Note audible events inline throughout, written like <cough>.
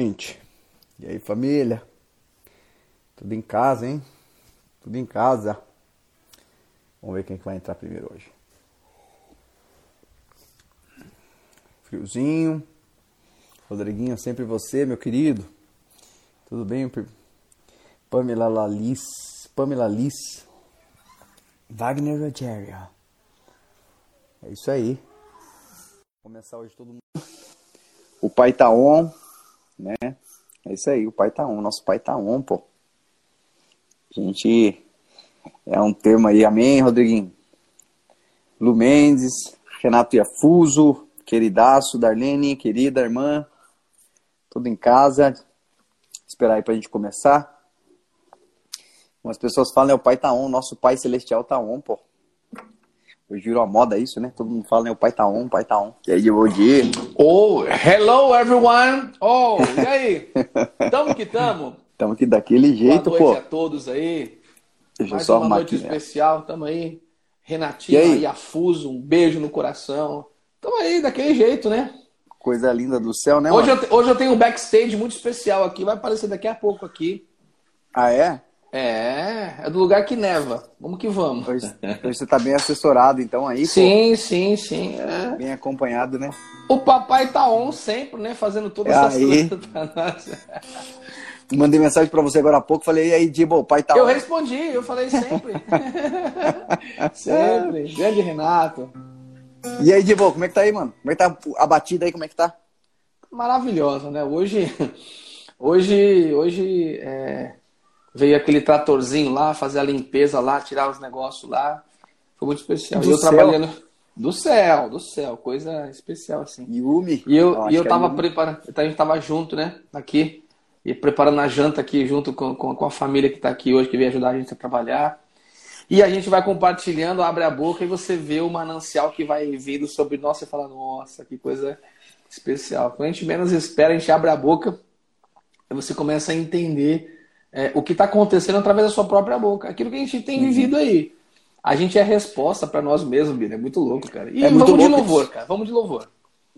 Gente, e aí família? Tudo em casa, hein? Tudo em casa. Vamos ver quem que vai entrar primeiro hoje. Friozinho. Rodriguinho, sempre você, meu querido. Tudo bem? Pamela Lalis. Pamela Liz. Wagner Rogério. É isso aí. Vou começar hoje todo mundo. O pai tá on né? É isso aí, o pai tá on, nosso pai tá on, pô. A gente é um termo aí, amém, Rodriguinho? Lu Mendes, Renato Iafuso, queridaço, Darlene, querida irmã, tudo em casa. Esperar aí pra gente começar. Umas pessoas falam, né, o pai tá on, nosso pai celestial tá on, pô. Hoje virou a moda isso, né? Todo mundo fala, né? O pai tá on, o pai tá on. E aí, bom dia. Oh, hello everyone. Oh, e aí? <laughs> Tamo que tamo? Tamo que daquele jeito, Boa pô. noite a todos aí. Deixa eu Mais só uma noite aqui, especial, tamo aí. Renatinho E Afuso, um beijo no coração. Tamo aí, daquele jeito, né? Coisa linda do céu, né, Hoje mano? eu, hoje eu tenho um backstage muito especial aqui, vai aparecer daqui a pouco aqui. Ah, é? É, é do lugar que neva. Vamos que vamos. Hoje, hoje você tá bem assessorado, então, aí, Sim, sim, sim. é. pô. Bem acompanhado, né? O papai tá on sempre, né? Fazendo todas É essas aí. coisas pra nós. <laughs> Mandei mensagem pra você agora há pouco, falei, e aí, Dibo, o pai tá Eu on? respondi, eu falei sempre. <laughs> sempre. Grande Renato. E aí, Dibo, como é que tá aí, mano? Como é que tá a batida aí, como é que tá? Maravilhosa, né? Hoje, <laughs> hoje, hoje é, veio aquele tratorzinho lá, fazer a limpeza lá, tirar os negócios lá. Foi muito especial. Do e eu céu? trabalhando do céu, do céu, coisa especial assim. Yumi? E eu, acho e eu é tava Yumi. preparando, a gente tava junto, né? Aqui. E preparando a janta aqui junto com, com, com a família que tá aqui hoje, que veio ajudar a gente a trabalhar. E a gente vai compartilhando, abre a boca e você vê o manancial que vai vindo sobre nós e fala, nossa, que coisa especial. Quando a gente menos espera, a gente abre a boca e você começa a entender é, o que está acontecendo através da sua própria boca. Aquilo que a gente tem Uhum. vivido aí. A gente é resposta para nós mesmos, Bira. É muito louco, cara. E É vamos de louvor, cara. Vamos de louvor.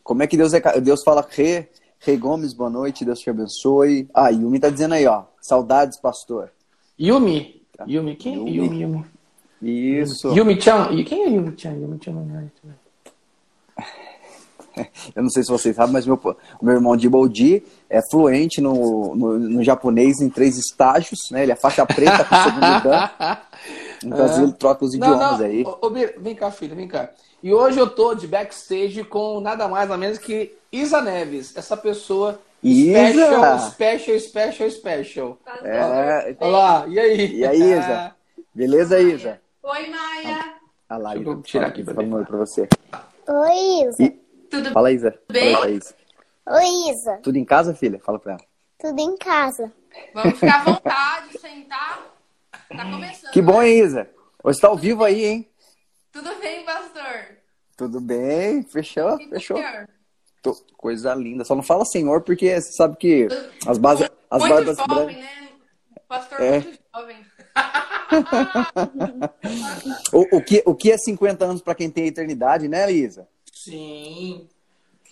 Como é que Deus é. Deus fala, Rê, Rê Gomes, boa noite, Deus te abençoe. Ah, Yumi tá dizendo aí, ó. Saudades, pastor. Yumi. Yumi, quem é Yumi. Yumi? Yumi. Isso. Yumi-chan. E quem é Yumi-chan? Yumi-chan. Não <laughs> é? Eu não sei se vocês sabem, mas meu, o meu irmão Diboldi é fluente no, no, no japonês em três estágios, né? Ele é faixa preta com o segundo <laughs> dan. Então, vezes, ele troca os Não, idiomas não. aí. Ô, ô, vem cá, filho, vem cá. E hoje eu tô de backstage com nada mais nada menos que Isa Neves, essa pessoa Isa! special, special, special, special. É, Olha lá, e aí? E aí, Isa? beleza, Isa? Oi, Maia. Ah lá, Deixa eu tirar aqui pra um pra você. Oi, Isa. E- Tudo Fala, Isa. bem? Fala, Thaís. Oi, Isa. Tudo em casa, filha? Fala pra ela. Tudo em casa. Vamos ficar à <laughs> vontade, sentar. Tá começando. Que bom, né? hein, Isa? Hoje tá ao vivo aí, hein? Tudo bem, pastor? Tudo bem? Fechou? E Fechou. Tô- Coisa linda. Só não fala senhor, porque você sabe que as bases. As muito barbas jovem, brancas. né? Pastor É. muito jovem. <laughs> O, o, que, o que é 50 anos pra quem tem a eternidade, né, Lisa? Sim.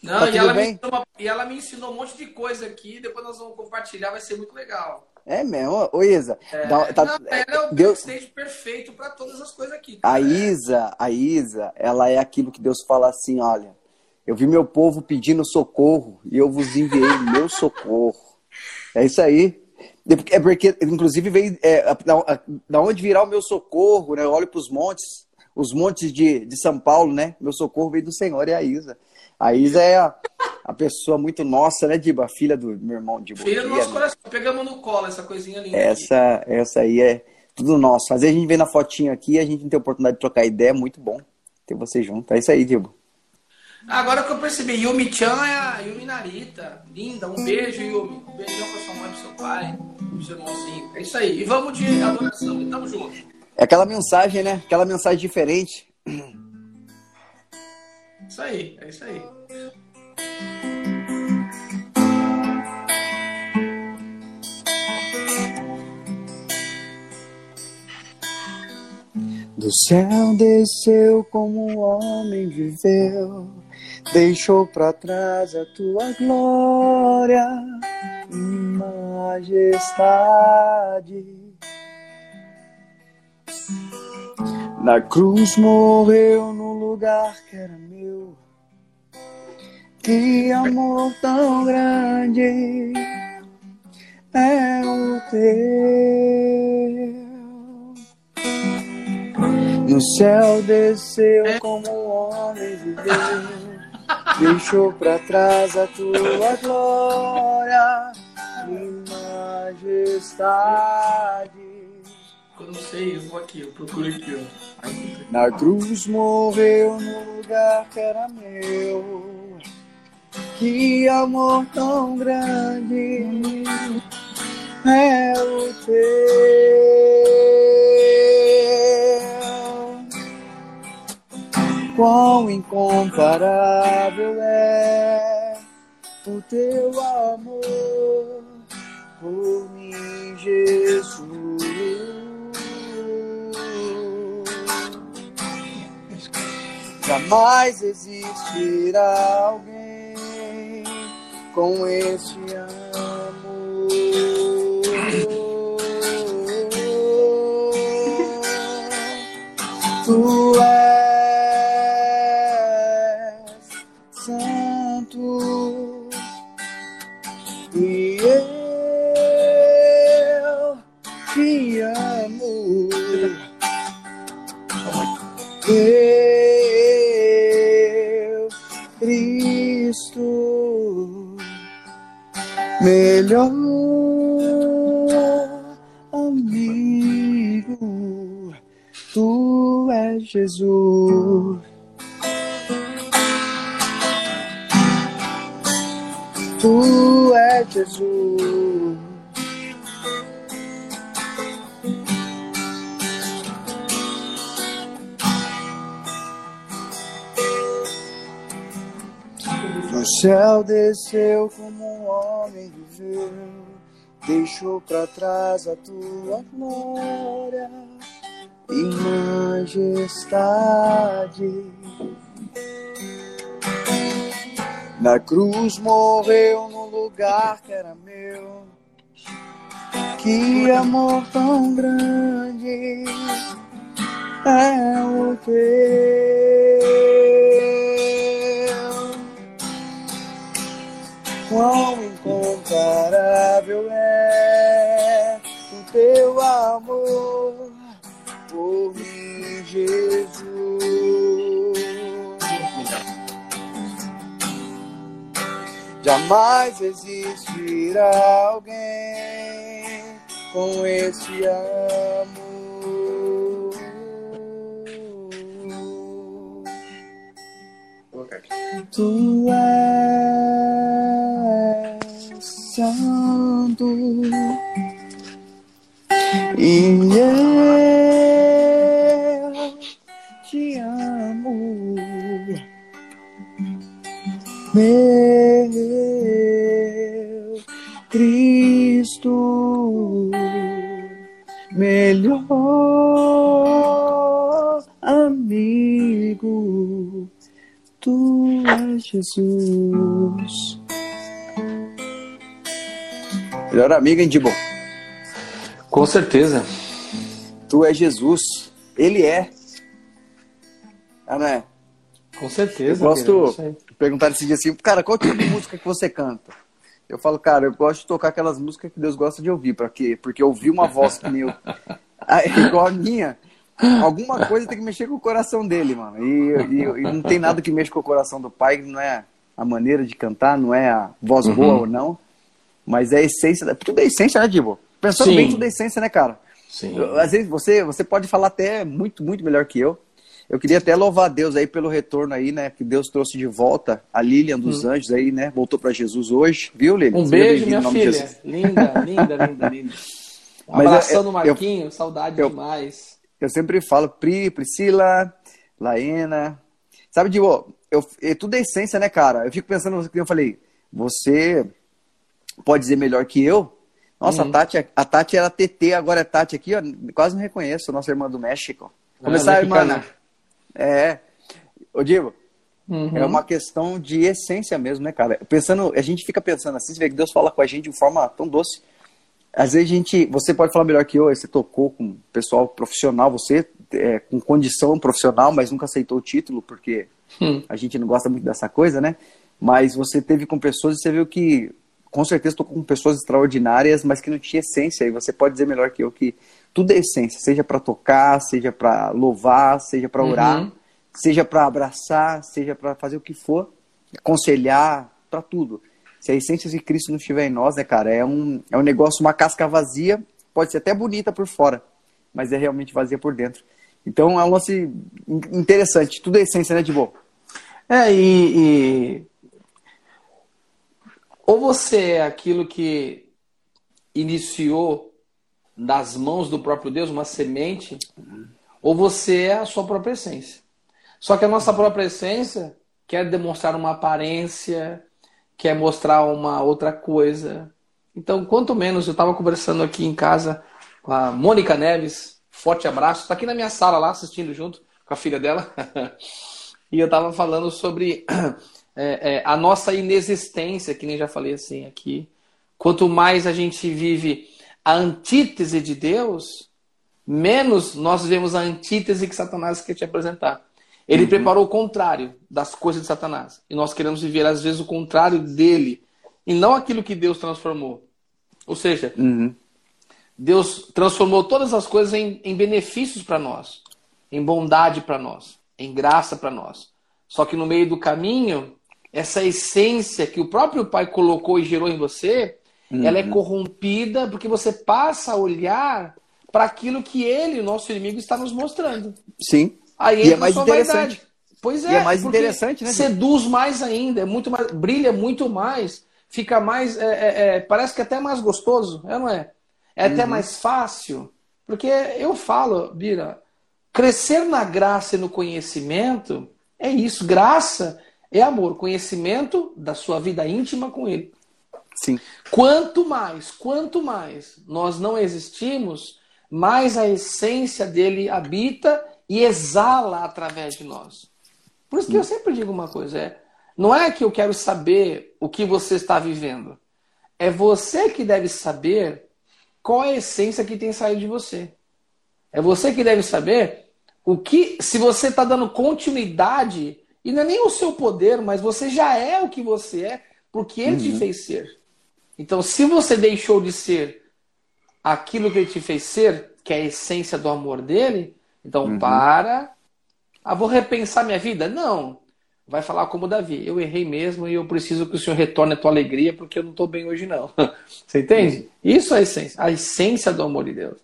Não, Tá e, ela ensinou e ela me ensinou um monte de coisa aqui, depois nós vamos compartilhar, vai ser muito legal. É mesmo? Ô, Isa. dá- tá- não, ela é o Deus, backstage perfeito para todas as coisas aqui. cara. a Isa, a Isa, ela é aquilo que Deus fala assim, olha, eu vi meu povo pedindo socorro e eu vos enviei meu socorro. É isso aí. É porque, inclusive, veio é, da onde virá o meu socorro, né? Eu olho para os montes, os montes de, de São Paulo, né? Meu socorro veio do Senhor e a Isa. A Isa é a, a pessoa muito nossa, né, Diba? Filha do meu irmão Diba. Filha do nosso né? coração. Pegamos no colo essa coisinha linda. aqui. Essa, essa aí é tudo nosso. Às vezes a gente vem na fotinho aqui e a gente não tem oportunidade de trocar ideia, é muito bom ter você junto. É isso aí, Dibo. Agora que eu percebi, Yumi-chan é a Yumi Narita. Linda, um beijo, Yumi. Um beijão pra sua mãe, pro seu pai, pro seu irmãozinho. É isso aí. E vamos de adoração. E tamo junto. É aquela mensagem, né? Aquela mensagem diferente. Isso aí, é isso aí. Do céu desceu como um homem viveu, deixou para trás a tua glória, majestade. Na cruz morreu no lugar que era meu. Que amor tão grande é o teu. No céu desceu como homem viveu, deixou pra trás a tua glória e majestade. Eu não sei, eu vou aqui, eu procuro aqui, ó. Na cruz morreu no lugar que era meu. Que amor tão grande é o teu. Quão incomparável é o teu amor por mim, Jesus. Jamais existirá alguém com este amor. Tu és melhor amigo, tu és Jesus. Tu és Jesus. No céu desceu viveu, deixou pra trás a tua glória e majestade. Na cruz morreu no lugar que era meu. Que amor tão grande é o teu. Quão incomparável é o teu amor por mim, Jesus. Jamais existirá alguém com esse amor. Tu és santo e eu te amo. Meu Cristo, melhor amigo, tu és Jesus. Melhor amigo, hein, Dibo? Com certeza. Tu és Jesus. Ele é. Ah, não é? Com certeza. Eu gosto- aí. Perguntaram esse dia assim, cara, qual tipo de música que você canta? Eu falo, cara, eu gosto de tocar aquelas músicas que Deus gosta de ouvir, pra quê? Porque ouvir uma voz que nem eu, <laughs> ah, igual a minha, alguma coisa tem que mexer com o coração dele, mano. E, e- e não tem nada que mexa com o coração do pai, não é a maneira de cantar, não é a voz Uhum. boa ou não, mas é a essência, tudo é essência, né, Dibo? Pensando Sim. bem, tudo é essência, né, cara? Sim. Às vezes você, você pode falar até muito, muito melhor que eu. Eu queria até louvar a Deus aí pelo retorno aí, né? Que Deus trouxe de volta a Lilian dos Anjos aí, né? Voltou para Jesus hoje, viu, Lilian? Um beijo, minha filha. <laughs> Linda, linda, linda, linda. Um Mas eu- abração no eu- Marquinho, saudade eu- demais. Eu sempre falo Pri, Priscila, Laena. Sabe, Divo, eu, é tudo é essência, né, cara? Eu fico pensando, eu falei, você pode dizer melhor que eu? Nossa, Uhum. a, Tati, a Tati era TT, agora é Tati aqui, ó. Quase não reconheço, nossa irmã do México. Começar, Ah, irmã. mexicana. É. Ô, Divo, Uhum. É uma questão de essência mesmo, né, cara? Pensando, a gente fica pensando assim, você vê que Deus fala com a gente de forma tão doce. Às vezes a gente, você pode falar melhor que eu, você tocou com pessoal profissional, você é, com condição profissional, mas nunca aceitou o título, porque Hum. a gente não gosta muito dessa coisa, né? Mas você teve com pessoas e você viu que, com certeza, tocou com pessoas extraordinárias, mas que não tinha essência. E você pode dizer melhor que eu que tudo é essência, seja para tocar, seja para louvar, seja para orar, Uhum. seja para abraçar, seja para fazer o que for, aconselhar, para tudo. Se a essência de Cristo não estiver em nós, né, cara, é um, é um negócio, uma casca vazia, pode ser até bonita por fora, mas é realmente vazia por dentro. Então é um lance in- interessante, tudo é essência, né, de boa. É, e, e- Ou você é aquilo que iniciou das mãos do próprio Deus uma semente, ou você é a sua própria essência. Só que a nossa própria essência quer demonstrar uma aparência, quer mostrar uma outra coisa. Então, quanto menos, eu estava conversando aqui em casa com a Mônica Neves, forte abraço, está aqui na minha sala lá assistindo junto com a filha dela. <laughs> E eu estava falando sobre é, é, a nossa inexistência, que nem já falei assim aqui. Quanto mais a gente vive a antítese de Deus, menos nós vemos a antítese que Satanás quer te apresentar. Ele preparou o contrário das coisas de Satanás. E nós queremos viver, às vezes, o contrário dele. E não aquilo que Deus transformou. Ou seja, Uhum. Deus transformou todas as coisas em, em benefícios para nós, em bondade para nós, em graça para nós. Só que no meio do caminho, essa essência que o próprio Pai colocou e gerou em você, ela é corrompida porque você passa a olhar para aquilo que ele, o nosso inimigo, está nos mostrando. Sim. Aí E é mais sua interessante. vaidade. Pois é. E é mais porque interessante, né, Seduz mais ainda, é muito mais, brilha muito mais, fica mais, é, é, é, parece que é até mais gostoso, é não é? É até Uhum. mais fácil, porque eu falo, Bira, crescer na graça e no conhecimento é isso. Graça é amor, conhecimento da sua vida íntima com Ele. Sim. Quanto mais, quanto mais nós não existimos, mais a essência dele habita e exala através de nós. Por isso que eu sempre digo uma coisa, é, não é que eu quero saber o que você está vivendo. É você que deve saber qual é a essência que tem saído de você. É você que deve saber o que, se você está dando continuidade, e não é nem o seu poder, mas você já é o que você é, porque ele te fez ser. Então, se você deixou de ser aquilo que ele te fez ser, que é a essência do amor dele, então para. Ah, vou repensar minha vida? Não. Vai falar como Davi. Eu errei mesmo e eu preciso que o Senhor retorne a tua alegria porque eu não estou bem hoje, não. <laughs> Você entende? Isso é a essência. A essência do amor de Deus.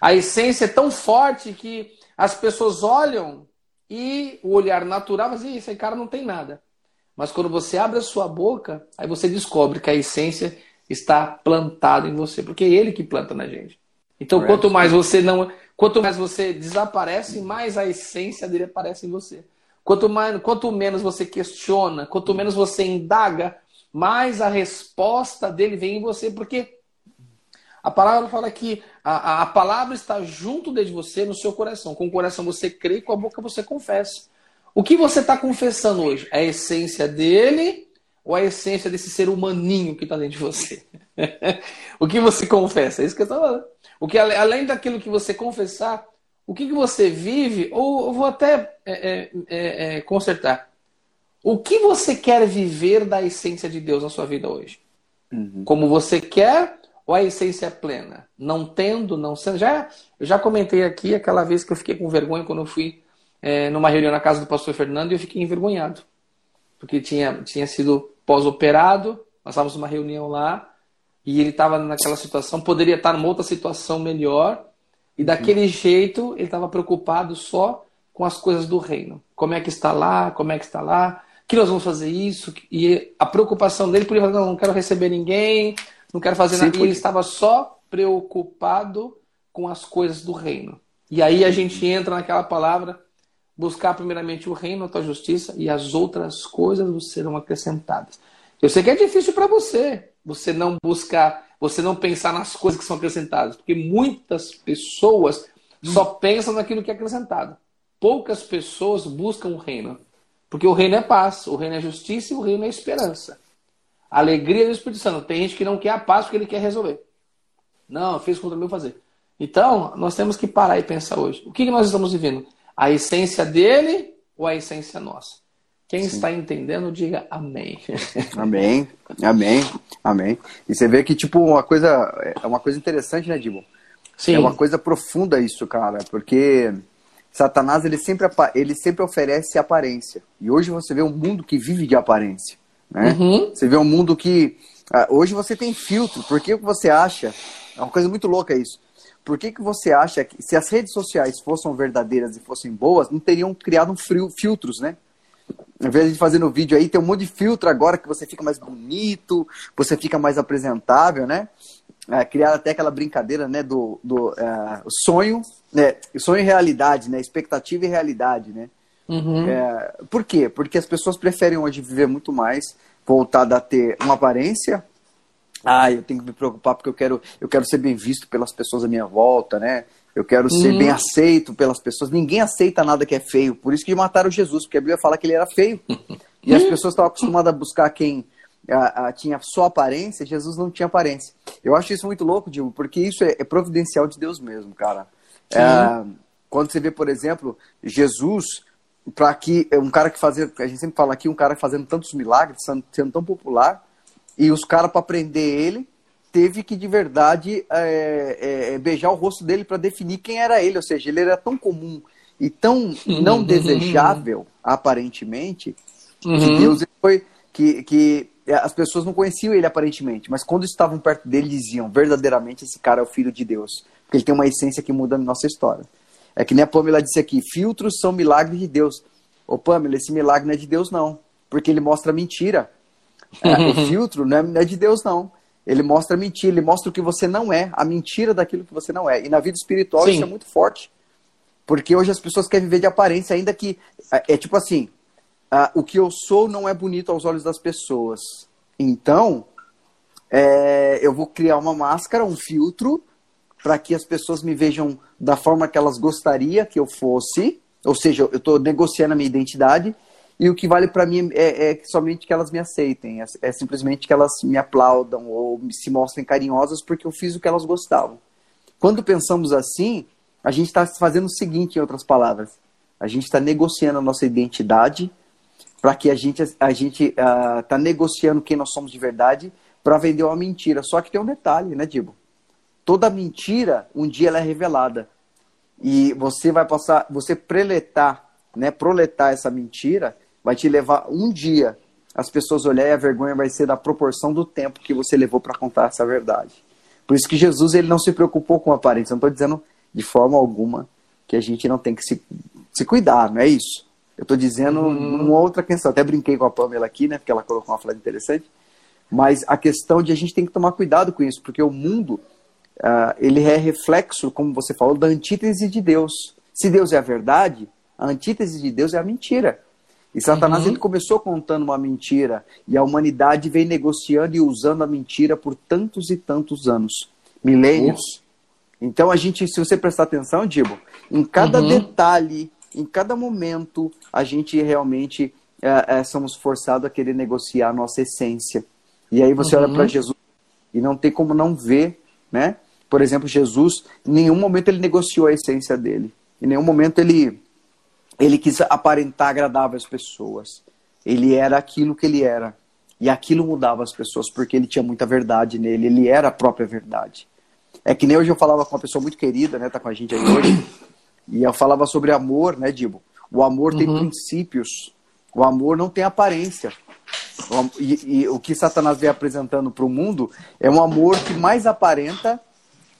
A essência é tão forte que as pessoas olham e o olhar natural, mas "Ih, esse cara não tem nada. Mas quando você abre a sua boca, aí você descobre que a essência está plantada em você, porque é ele que planta na gente. Então, quanto mais você não, quanto mais você desaparece, mais a essência dele aparece em você. Quanto mais, quanto menos você questiona, quanto menos você indaga, mais a resposta dele vem em você, porque a palavra fala que a, a, a palavra está junto de você, no seu coração. Com o coração você crê, com a boca você confessa. O que você está confessando hoje? É a essência dele ou a essência desse ser humaninho que está dentro de você? <laughs> o que você confessa? É isso que eu estou falando. O que, além daquilo que você confessar, o que, que você vive, ou eu vou até é, é, é, é, consertar. O que você quer viver da essência de Deus na sua vida hoje? Como você quer ou a essência é plena? Não tendo, não sendo. Já, eu já comentei aqui aquela vez que eu fiquei com vergonha quando eu fui é, numa reunião na casa do pastor Fernando e eu fiquei envergonhado. Porque tinha, tinha sido pós-operado, nós estávamos numa reunião lá e ele estava naquela situação, poderia estar numa outra situação melhor e daquele jeito ele estava preocupado só com as coisas do reino. Como é que está lá, como é que está lá, que nós vamos fazer isso. E a preocupação dele, por ele falar, não, não quero receber ninguém, não quero fazer Sim, nada. E ele estava só preocupado com as coisas do reino. E aí a gente entra naquela palavra, buscar primeiramente o reino, a tua justiça, e as outras coisas serão acrescentadas. Eu sei que é difícil para você, você não buscar, você não pensar nas coisas que são acrescentadas, porque muitas pessoas só pensam naquilo que é acrescentado. Poucas pessoas buscam o reino. Porque o reino é paz, o reino é justiça e o reino é esperança. Alegria do Espírito Santo. Tem gente que não quer a paz porque ele quer resolver. Não, fez contra mim fazer. Então, nós temos que parar e pensar hoje. O que, que nós estamos vivendo? A essência dele ou a essência nossa? Quem Sim. está entendendo, diga amém. <laughs> Amém, amém, amém. E você vê que, tipo, uma coisa, é uma coisa interessante, né, Dibo? Sim. É uma coisa profunda isso, cara, porque Satanás, ele sempre, ele sempre oferece aparência. E hoje você vê um mundo que vive de aparência, né? Uhum. Você vê um mundo que... Ah, hoje você tem filtro, por que você acha... É uma coisa muito louca isso por que, que você acha que se as redes sociais fossem verdadeiras e fossem boas, não teriam criado um frio, filtros, né? Ao invés de fazer no vídeo aí, tem um monte de filtro agora que você fica mais bonito, você fica mais apresentável, né? É, criar até aquela brincadeira, né, do, do é, sonho, né, sonho e realidade, né, expectativa e realidade, né? Uhum. É, por quê? Porque as pessoas preferem hoje viver muito mais voltada a ter uma aparência ah, eu tenho que me preocupar porque eu quero, eu quero ser bem visto pelas pessoas à minha volta, né? Eu quero ser bem aceito pelas pessoas. Ninguém aceita nada que é feio. Por isso que mataram Jesus, porque a Bíblia fala que ele era feio. <laughs> e as pessoas estavam acostumadas a buscar quem a, a, tinha só aparência, Jesus não tinha aparência. Eu acho isso muito louco, Diego, porque isso é, é providencial de Deus mesmo, cara. É, quando você vê, por exemplo, Jesus, para que um cara que fazia, a gente sempre fala aqui, um cara fazendo tantos milagres, sendo tão popular, e os caras, para prender ele, teve que de verdade é, é, é beijar o rosto dele para definir quem era ele. Ou seja, ele era tão comum e tão não desejável, aparentemente, uhum. que Deus foi. Que, que as pessoas não conheciam ele aparentemente, mas quando estavam perto dele diziam verdadeiramente esse cara é o filho de Deus, porque ele tem uma essência que muda a nossa história. É que nem a Pamela disse aqui, filtros são milagres de Deus. Ô Pamela, esse milagre não é de Deus não, porque ele mostra mentira. É, o <laughs> filtro não é, não é de Deus, não. Ele mostra mentira, ele mostra o que você não é, a mentira daquilo que você não é. E na vida espiritual Sim. isso é muito forte. Porque hoje as pessoas querem viver de aparência, ainda que. É, é tipo assim: uh, o que eu sou não é bonito aos olhos das pessoas. Então, é, eu vou criar uma máscara, um filtro, para que as pessoas me vejam da forma que elas gostariam que eu fosse. Ou seja, eu estou negociando a minha identidade e o que vale para mim é, é, somente que elas me aceitem, é, é, simplesmente que elas me aplaudam ou se mostrem carinhosas porque eu fiz o que elas gostavam. Quando pensamos assim, a gente está fazendo o seguinte, em outras palavras, a gente está negociando a nossa identidade para que a gente a gente está uh, negociando quem nós somos de verdade para vender uma mentira. Só que tem um detalhe, né, Dibo? Toda mentira um dia ela é revelada e você vai passar, você preletar, né, proletar essa mentira vai te levar um dia as pessoas olharem e a vergonha vai ser da proporção do tempo que você levou para contar essa verdade. Por isso que Jesus ele não se preocupou com a aparência. Não estou dizendo de forma alguma que a gente não tem que se, se cuidar, não é isso. Eu estou dizendo uhum. uma outra questão. Até brinquei com a Pamela aqui, né? Porque ela colocou uma frase interessante. Mas a questão de a gente tem que tomar cuidado com isso, porque o mundo uh, ele é reflexo, como você falou, da antítese de Deus. Se Deus é a verdade, a antítese de Deus é a mentira. E Satanás uhum. ele começou contando uma mentira e a humanidade vem negociando e usando a mentira por tantos e tantos anos, milênios. Uhum. Então a gente, se você prestar atenção, Dibo, em cada uhum. detalhe, em cada momento, a gente realmente é, é, somos forçados a querer negociar a nossa essência. E aí você olha para uhum. Jesus e não tem como não ver, né? Por exemplo, Jesus, em nenhum momento ele negociou a essência dele. Em nenhum momento ele ele quis aparentar agradável às pessoas. Ele era aquilo que ele era. E aquilo mudava as pessoas, porque ele tinha muita verdade nele, ele era a própria verdade. É que nem hoje eu falava com uma pessoa muito querida, né, tá com a gente aí hoje, e eu falava sobre amor, né, Dibo? O amor uhum. tem princípios, o amor não tem aparência. E, e o que Satanás vem apresentando para o mundo é um amor que mais aparenta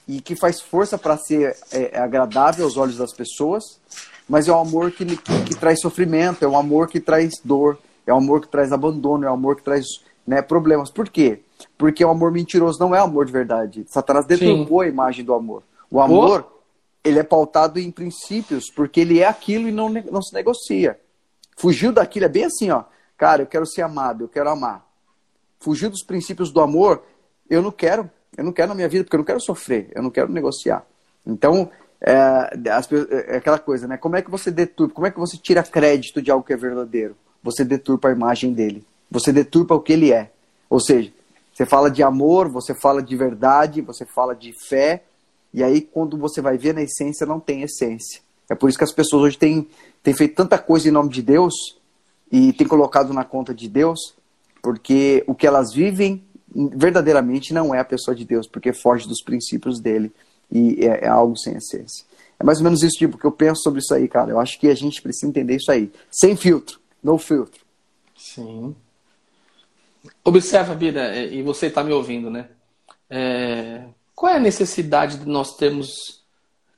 e que faz força para ser é, agradável aos olhos das pessoas, mas é um amor que, que, que, traz sofrimento, é um amor que traz dor, é um amor que traz abandono, é um amor que traz né, problemas. Por quê? Porque o amor mentiroso não é amor de verdade. Satanás deturpou a imagem do amor. O amor, oh. ele é pautado em princípios, porque ele é aquilo e não, não se negocia. Fugiu daquilo, é bem assim, ó. Cara, eu quero ser amado, eu quero amar. Fugiu dos princípios do amor, eu não quero. Eu não quero na minha vida, porque eu não quero sofrer, eu não quero negociar. Então, é, as, é aquela coisa, né? Como é que você deturpa, como é que você tira crédito de algo que é verdadeiro? você deturpa a imagem dele. Você deturpa o que ele é. Ou seja, você fala de amor, você fala de verdade, você fala de fé, e aí quando você vai ver na essência, não tem essência. É por isso que as pessoas hoje têm, têm feito tanta coisa em nome de Deus e têm colocado na conta de Deus, porque o que elas vivem verdadeiramente não é a pessoa de Deus, porque foge dos princípios dele e é, é algo sem essência. É mais ou menos isso tipo que eu penso sobre isso aí, cara. Eu acho que a gente precisa entender isso aí. Sem filtro, no filtro. Sim. Observa, Bira, e você está me ouvindo, né? É... Qual é a necessidade de nós termos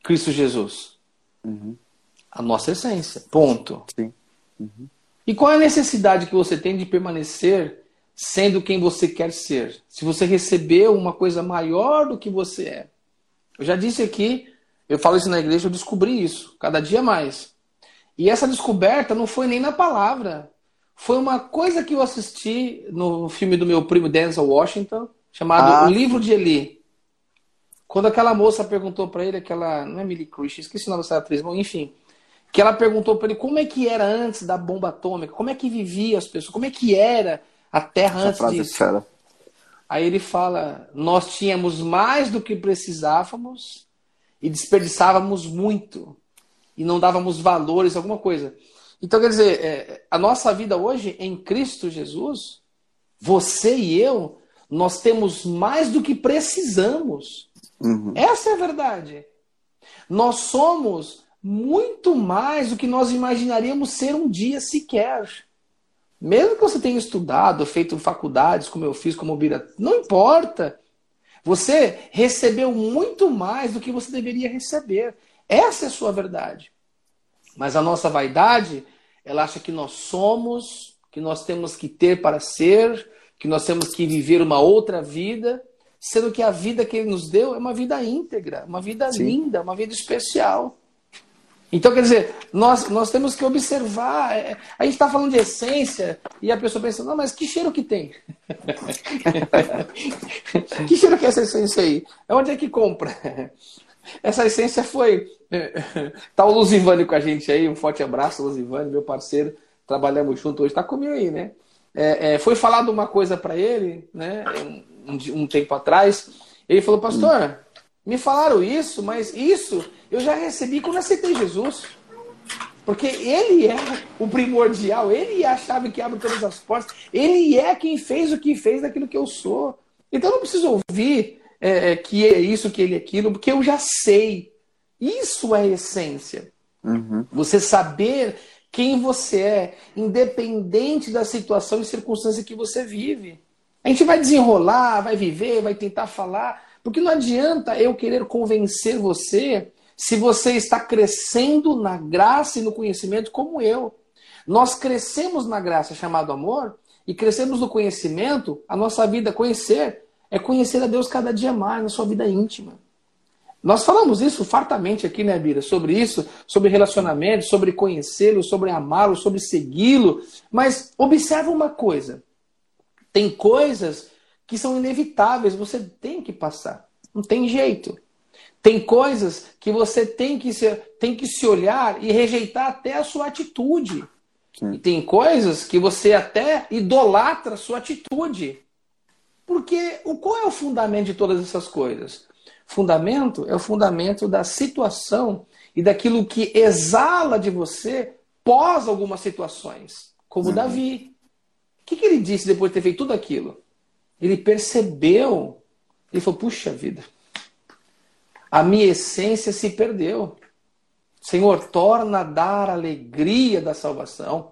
Cristo Jesus? Uhum. A nossa essência. Ponto. Sim. Uhum. E qual é a necessidade que você tem de permanecer sendo quem você quer ser? Se você recebeu uma coisa maior do que você é. Eu já disse aqui, eu falo isso na igreja, eu descobri isso, cada dia mais. E essa descoberta não foi nem na palavra. Foi uma coisa que eu assisti no filme do meu primo Denzel Washington, chamado ah, O Livro de Eli. Quando aquela moça perguntou para ele, aquela. Não é Millie Christian, esqueci o nome dessa atriz, mas enfim. Que ela perguntou para ele como é que era antes da bomba atômica, como é que vivia as pessoas, como é que era a Terra Essa antes disso. Fera. Aí ele fala: Nós tínhamos mais do que precisávamos e desperdiçávamos muito e não dávamos valores, alguma coisa. Então, quer dizer, é, a nossa vida hoje em Cristo Jesus, você e eu, nós temos mais do que precisamos. Uhum. Essa é a verdade. Nós somos muito mais do que nós imaginaríamos ser um dia sequer. Mesmo que você tenha estudado, feito faculdades, como eu fiz, como Bira, não importa. Você recebeu muito mais do que você deveria receber. Essa é a sua verdade. Mas a nossa vaidade, ela acha que nós somos, que nós temos que ter para ser, que nós temos que viver uma outra vida, sendo que a vida que ele nos deu é uma vida íntegra, uma vida Sim. linda, uma vida especial. Então, quer dizer, nós, nós temos que observar. É, a gente está falando de essência e a pessoa pensa, não, mas que cheiro que tem? <laughs> que cheiro que é essa essência aí? Onde é que compra? Essa essência foi. <laughs> Tá o Luzivane com a gente aí, um forte abraço, Luzivane, meu parceiro. Trabalhamos junto hoje, tá comigo aí, né? É, é, foi falado uma coisa para ele, né? Um, um, tempo atrás. Ele falou, pastor, me falaram isso, mas isso eu já recebi quando aceitei Jesus. Porque ele é o primordial, ele é a chave que abre todas as portas, ele é quem fez o que fez daquilo que eu sou. Então eu não preciso ouvir é, é, que é isso, que ele é aquilo, porque eu já sei. Isso é a essência. Uhum. Você saber quem você é, independente da situação e circunstância que você vive. A gente vai desenrolar, vai viver, vai tentar falar, porque não adianta eu querer convencer você se você está crescendo na graça e no conhecimento como eu. Nós crescemos na graça chamado amor e crescemos no conhecimento, a nossa vida conhecer é conhecer a Deus cada dia mais na sua vida íntima. Nós falamos isso fartamente aqui, né, Bira? Sobre isso, sobre relacionamento, sobre conhecê-lo, sobre amá-lo, sobre segui-lo. Mas observa uma coisa: tem coisas que são inevitáveis, você tem que passar. Não tem jeito. Tem coisas que você tem que se, tem que se olhar e rejeitar até a sua atitude. Sim. E tem coisas que você até idolatra a sua atitude. Porque o qual é o fundamento de todas essas coisas? Fundamento é o fundamento da situação e daquilo que exala de você pós algumas situações, como uhum. Davi. O que, que ele disse depois de ter feito tudo aquilo? Ele percebeu, ele falou: puxa vida, a minha essência se perdeu. Senhor, torna a dar a alegria da salvação.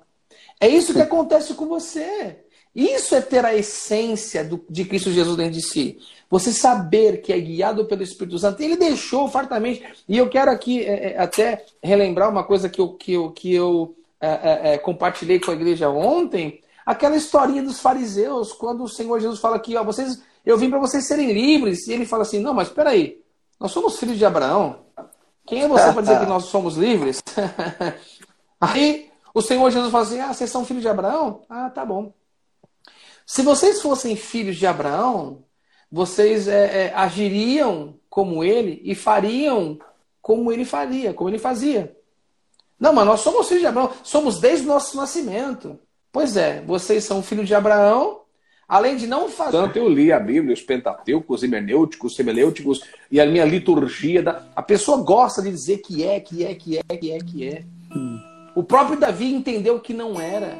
É isso que acontece com você. Isso é ter a essência do, de Cristo Jesus dentro de si. Você saber que é guiado pelo Espírito Santo. Ele deixou fartamente. E eu quero aqui é, é, até relembrar uma coisa que eu, que eu, que eu é, é, é, compartilhei com a igreja ontem. Aquela historinha dos fariseus, quando o Senhor Jesus fala que ó, vocês, eu vim para vocês serem livres. E ele fala assim: não, mas espera aí. Nós somos filhos de Abraão. Quem é você para dizer que nós somos livres? <laughs> aí o Senhor Jesus fala assim: ah, vocês são filhos de Abraão? Ah, tá bom. Se vocês fossem filhos de Abraão, vocês é, é, agiriam como ele e fariam como ele faria, como ele fazia. Não, mas nós somos filhos de Abraão, somos desde o nosso nascimento. Pois é, vocês são filhos de Abraão, além de não fazer. Tanto eu li a Bíblia, os Pentateucos, hermenêuticos, semelêuticos e a minha liturgia. Da... A pessoa gosta de dizer que é, que é, que é, que é, que é. Hum. O próprio Davi entendeu que não era.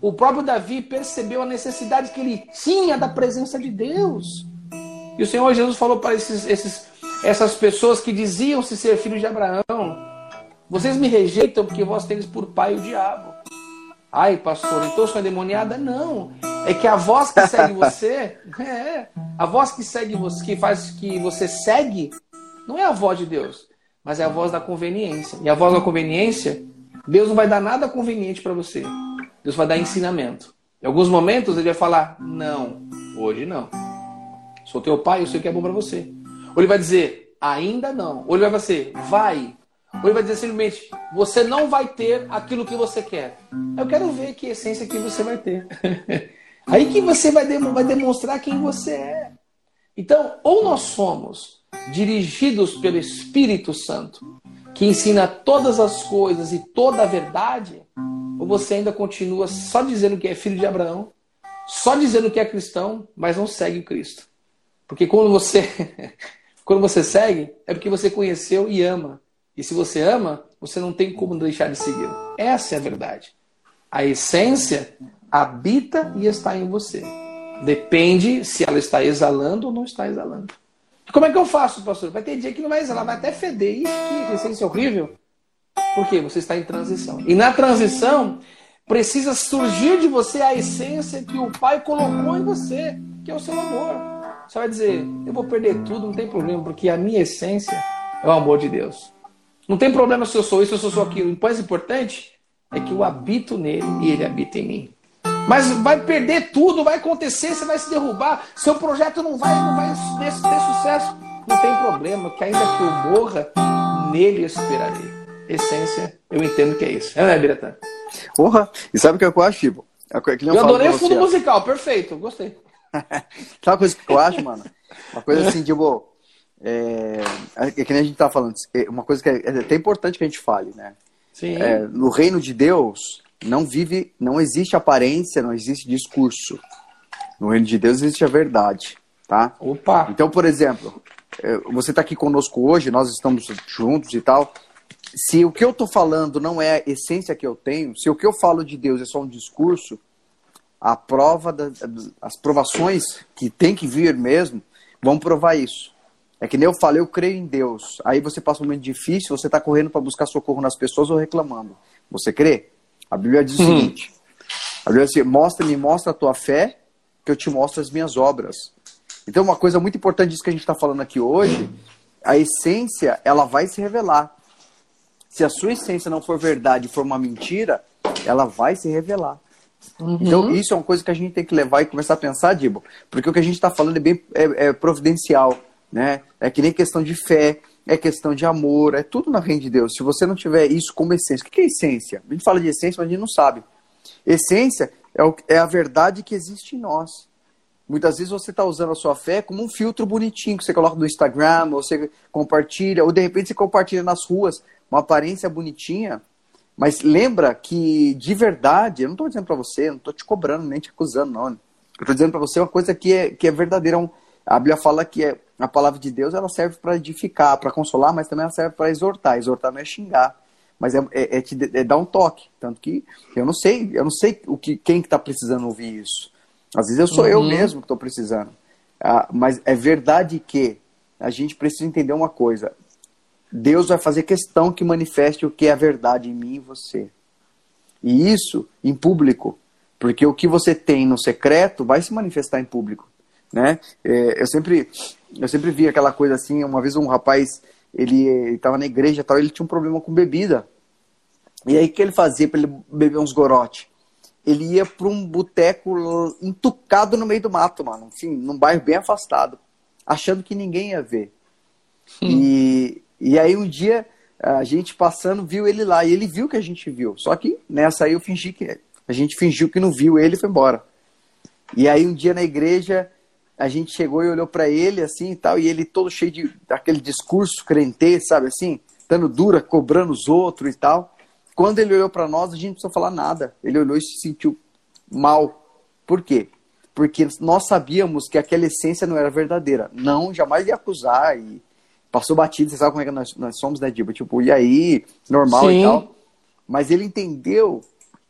O próprio Davi percebeu a necessidade que ele tinha da presença de Deus. E o Senhor Jesus falou para esses, esses, essas pessoas que diziam se ser filhos de Abraão: Vocês me rejeitam porque vós tendes por pai o diabo. Ai, pastor, então eu sou endemoniada? Não. É que a voz que segue <laughs> você, é, a voz que segue você, que faz que você segue, não é a voz de Deus, mas é a voz da conveniência. E a voz da conveniência, Deus não vai dar nada conveniente para você. Deus vai dar ensinamento. Em alguns momentos ele vai falar: Não, hoje não. Sou teu pai, eu sei o que é bom para você. Ou ele vai dizer: Ainda não. Ou ele vai dizer: Vai. Ou ele vai dizer simplesmente: Você não vai ter aquilo que você quer. Eu quero ver que essência que você vai ter. <laughs> Aí que você vai, vai demonstrar quem você é. Então, ou nós somos dirigidos pelo Espírito Santo, que ensina todas as coisas e toda a verdade, ou você ainda continua só dizendo que é filho de Abraão, só dizendo que é cristão, mas não segue Cristo. Porque quando você <laughs> quando você segue, é porque você conheceu e ama. E se você ama, você não tem como deixar de segui-lo. Essa é a verdade. A essência habita e está em você. Depende se ela está exalando ou não está exalando. Como é que eu faço, pastor? Vai ter dia que não vai exalar, vai até feder. Ixi, que essência horrível. Porque você está em transição. E na transição, precisa surgir de você a essência que o Pai colocou em você, que é o seu amor. Você vai dizer, eu vou perder tudo, não tem problema, porque a minha essência é o amor de Deus. Não tem problema se eu sou isso, se eu sou aquilo. O mais importante é que eu habito nele e ele habita em mim. Mas vai perder tudo, vai acontecer, você vai se derrubar, seu projeto não vai, não vai ter, sucesso. Não tem problema, que ainda que eu morra, nele esperarei essência, eu entendo que é isso. É, né, Biratã? Porra! E sabe o que eu acho, tipo? É eu, eu adorei o fundo musical, perfeito, gostei. <laughs> sabe uma coisa que eu acho, mano? Uma coisa <laughs> assim, tipo. É, é que nem a gente tá falando, é uma coisa que é, é até importante que a gente fale, né? Sim. É, no reino de Deus, não vive, não existe aparência, não existe discurso. No reino de Deus existe a verdade, tá? Opa! Então, por exemplo, é, você está aqui conosco hoje, nós estamos juntos e tal se o que eu estou falando não é a essência que eu tenho, se o que eu falo de Deus é só um discurso, a prova, das, as provações que tem que vir mesmo, vão provar isso. É que nem eu falei, eu creio em Deus. Aí você passa um momento difícil, você está correndo para buscar socorro nas pessoas ou reclamando. Você crê? A Bíblia diz o uhum. seguinte: a Bíblia diz assim, mostra, me mostra a tua fé, que eu te mostro as minhas obras. Então, uma coisa muito importante disso que a gente está falando aqui hoje, a essência, ela vai se revelar. Se a sua essência não for verdade, for uma mentira, ela vai se revelar. Uhum. Então, isso é uma coisa que a gente tem que levar e começar a pensar, Dibo, porque o que a gente está falando é bem é, é, providencial, né? É que nem questão de fé, é questão de amor, é tudo na reino de Deus. Se você não tiver isso como essência, o que é essência? A gente fala de essência, mas a gente não sabe. Essência é, o, é a verdade que existe em nós. Muitas vezes você está usando a sua fé como um filtro bonitinho que você coloca no Instagram, ou você compartilha, ou de repente você compartilha nas ruas uma aparência bonitinha, mas lembra que de verdade, eu não estou dizendo para você, não estou te cobrando nem te acusando, não. Eu estou dizendo para você uma coisa que é, que é verdadeira. A Bíblia fala que é, a palavra de Deus ela serve para edificar, para consolar, mas também ela serve para exortar. Exortar não é xingar, mas é, é, é, te, é, dar um toque. Tanto que eu não sei, eu não sei o que, quem está precisando ouvir isso. Às vezes eu sou uhum. eu mesmo que estou precisando. Ah, mas é verdade que a gente precisa entender uma coisa. Deus vai fazer questão que manifeste o que é a verdade em mim e você. E isso em público, porque o que você tem no secreto vai se manifestar em público, né? É, eu sempre eu sempre vi aquela coisa assim, uma vez um rapaz, ele estava na igreja, tal, ele tinha um problema com bebida. E aí o que ele fazia para ele beber uns gorote? Ele ia para um boteco entucado no meio do mato, mano, enfim, num bairro bem afastado, achando que ninguém ia ver. Hum. E e aí um dia a gente passando viu ele lá e ele viu que a gente viu. Só que nessa aí eu fingi que a gente fingiu que não viu ele e foi embora. E aí um dia na igreja a gente chegou e olhou para ele assim e tal e ele todo cheio de daquele discurso crente, sabe assim, dando dura, cobrando os outros e tal. Quando ele olhou para nós, a gente não precisou falar nada. Ele olhou e se sentiu mal. Por quê? Porque nós sabíamos que aquela essência não era verdadeira. Não, jamais ia acusar e passou batido, você sabe como é que nós, nós somos, né, Diba? Tipo, e aí, normal Sim. e tal. Mas ele entendeu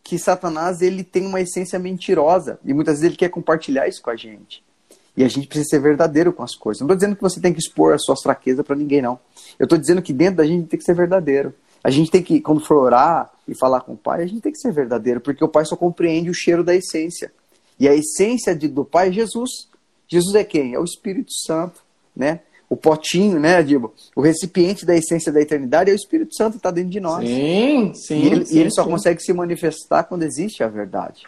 que Satanás ele tem uma essência mentirosa e muitas vezes ele quer compartilhar isso com a gente. E a gente precisa ser verdadeiro com as coisas. Não estou dizendo que você tem que expor as suas fraquezas para ninguém, não. Eu estou dizendo que dentro da gente tem que ser verdadeiro. A gente tem que, quando for orar e falar com o Pai, a gente tem que ser verdadeiro, porque o Pai só compreende o cheiro da essência. E a essência de- do Pai é Jesus. Jesus é quem? É o Espírito Santo, né? O potinho, né, Dibo? O recipiente da essência da eternidade é o Espírito Santo que está dentro de nós. Sim, sim. E ele, sim, e ele só sim. consegue se manifestar quando existe a verdade.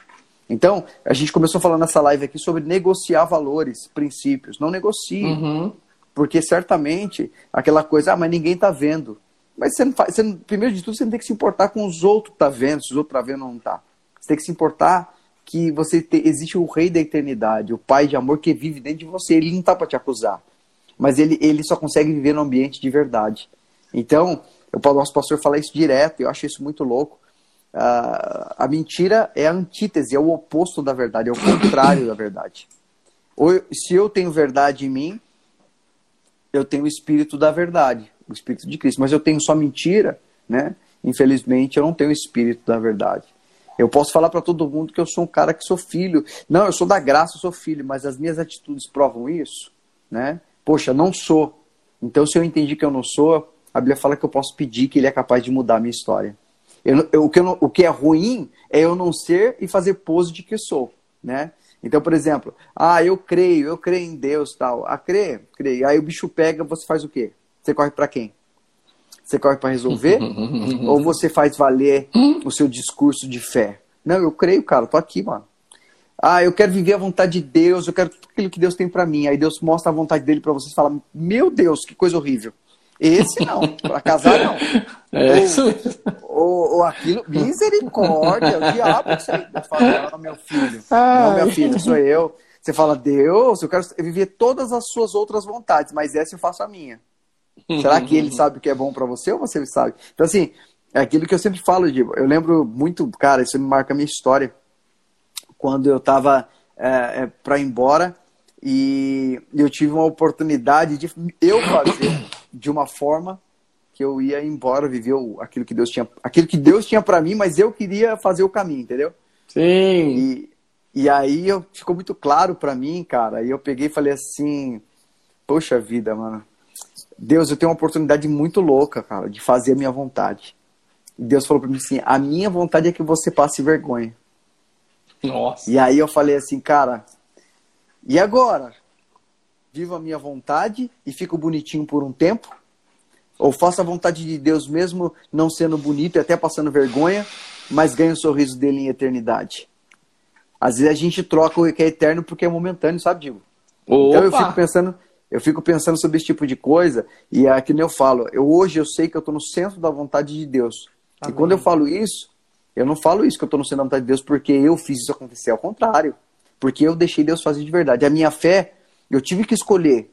Então, a gente começou falando nessa live aqui sobre negociar valores, princípios. Não negocie, Uhum. porque certamente aquela coisa, ah, mas ninguém tá vendo. Mas você não faz, você não- primeiro de tudo, você não tem que se importar com os outros que tá vendo, se os outros tá vendo ou não tá. Você tem que se importar que você te- existe o rei da eternidade, o pai de amor que vive dentro de você. Ele não tá para te acusar, mas ele, ele só consegue viver no ambiente de verdade. Então, o nosso pastor fala isso direto, eu acho isso muito louco. A mentira é a antítese, é o oposto da verdade, é o contrário da verdade. Ou se eu tenho verdade em mim, eu tenho o espírito da verdade, o espírito de Cristo, mas eu tenho só mentira, né? Infelizmente, eu não tenho o espírito da verdade. Eu posso falar para todo mundo que eu sou um cara que sou filho. Não, eu sou da graça, eu sou filho, mas as minhas atitudes provam isso, né? Poxa, não sou. Então, se eu entendi que eu não sou, a Bíblia fala que eu posso pedir que ele é capaz de mudar a minha história. Eu eu- o, que não- o que é ruim é eu não ser e fazer pose de que sou, né? Então, por exemplo, ah, eu creio, eu creio em Deus, tal. Ah, crê, creio. Aí o bicho pega, você faz o quê? Você corre para quem? Você corre para resolver? <laughs> ou você faz valer o seu discurso de fé? Não, eu creio, cara, tô aqui, mano. Ah, eu quero viver a vontade de Deus, eu quero tudo aquilo que Deus tem para mim. Aí Deus mostra a vontade dele para você e fala: Meu Deus, que coisa horrível. Esse não, para casar não. <laughs> É Ou- isso. Ou, ou aquilo, misericórdia, o diabo que você fala, não, meu filho, não, minha filha, sou eu. Você fala, Deus, eu quero viver todas as suas outras vontades, mas essa eu faço a minha. Será que ele sabe o que é bom pra você ou você sabe? Então, assim, é aquilo que eu sempre falo. Eu lembro muito, cara, isso me marca a minha história. Quando eu tava é, é, pra ir embora e eu tive uma oportunidade de eu fazer de uma forma que eu ia embora, viver aquilo que Deus tinha, aquilo que Deus tinha para mim, mas eu queria fazer o caminho, entendeu? Sim. E, e aí eu, ficou muito claro para mim, cara. E eu peguei e falei assim: Poxa vida, mano. Deus, eu tenho uma oportunidade muito louca, cara, de fazer a minha vontade. E Deus falou para mim assim: A minha vontade é que você passe vergonha. Nossa. E aí eu falei assim, cara, e agora? Vivo a minha vontade e fico bonitinho por um tempo? Ou faço a vontade de Deus mesmo não sendo bonito e até passando vergonha, mas ganho o sorriso dele em eternidade? Às vezes a gente troca o que é eterno porque é momentâneo, sabe, Digo? Então eu Opa! fico pensando, eu fico pensando sobre esse tipo de coisa e é que nem eu falo, eu hoje eu sei que eu estou no centro da vontade de Deus. E Amém. quando eu falo isso, eu não falo isso que eu estou no centro da vontade de Deus porque eu fiz isso acontecer, ao contrário, porque eu deixei Deus fazer de verdade. A minha fé, eu tive que escolher.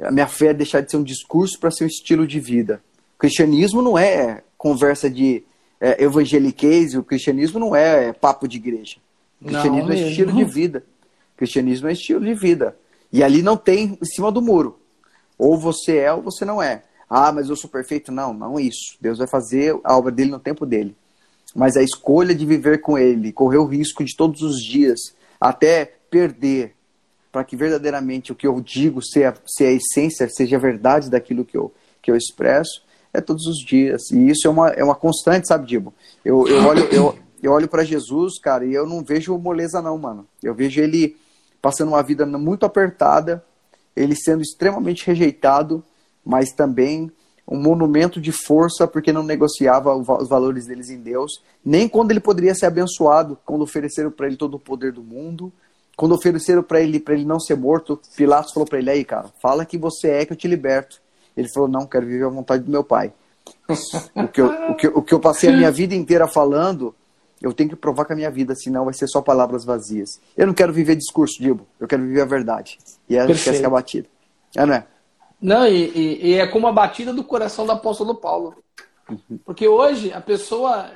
A minha fé é deixar de ser um discurso para ser um estilo de vida. O cristianismo não é conversa de é, evangeliquez, o cristianismo não é papo de igreja. O Não cristianismo é mesmo. estilo de vida. O cristianismo é estilo de vida. E ali não tem em cima do muro. Ou você é ou você não é. Ah, mas eu sou perfeito. Não, não é isso. Deus vai fazer a obra dele no tempo dele. Mas a escolha de viver com ele, correr o risco de todos os dias, até perder, para que verdadeiramente o que eu digo seja, seja a essência, seja a verdade daquilo que eu, que eu expresso, é todos os dias. E isso é uma, é uma constante, sabe, Dibo? Eu, eu olho, eu, eu olho para Jesus, cara, e eu não vejo moleza, não, mano. Eu vejo ele passando uma vida muito apertada, ele sendo extremamente rejeitado, mas também um monumento de força porque não negociava os valores deles em Deus, nem quando ele poderia ser abençoado, quando ofereceram para ele todo o poder do mundo, quando ofereceram para ele para ele não ser morto, Pilatos falou para ele aí, cara, fala que você é que eu te liberto. Ele falou: "Não, quero viver a vontade do meu pai". O que eu, o que, o que eu passei a minha vida inteira falando, eu tenho que provar com a minha vida, senão vai ser só palavras vazias. Eu não quero viver discurso, Dibo. Eu quero viver a verdade. E essa Perfeito. que é a batida. É, não é? Não, e, e- e é como a batida do coração do apóstolo Paulo. Porque hoje a pessoa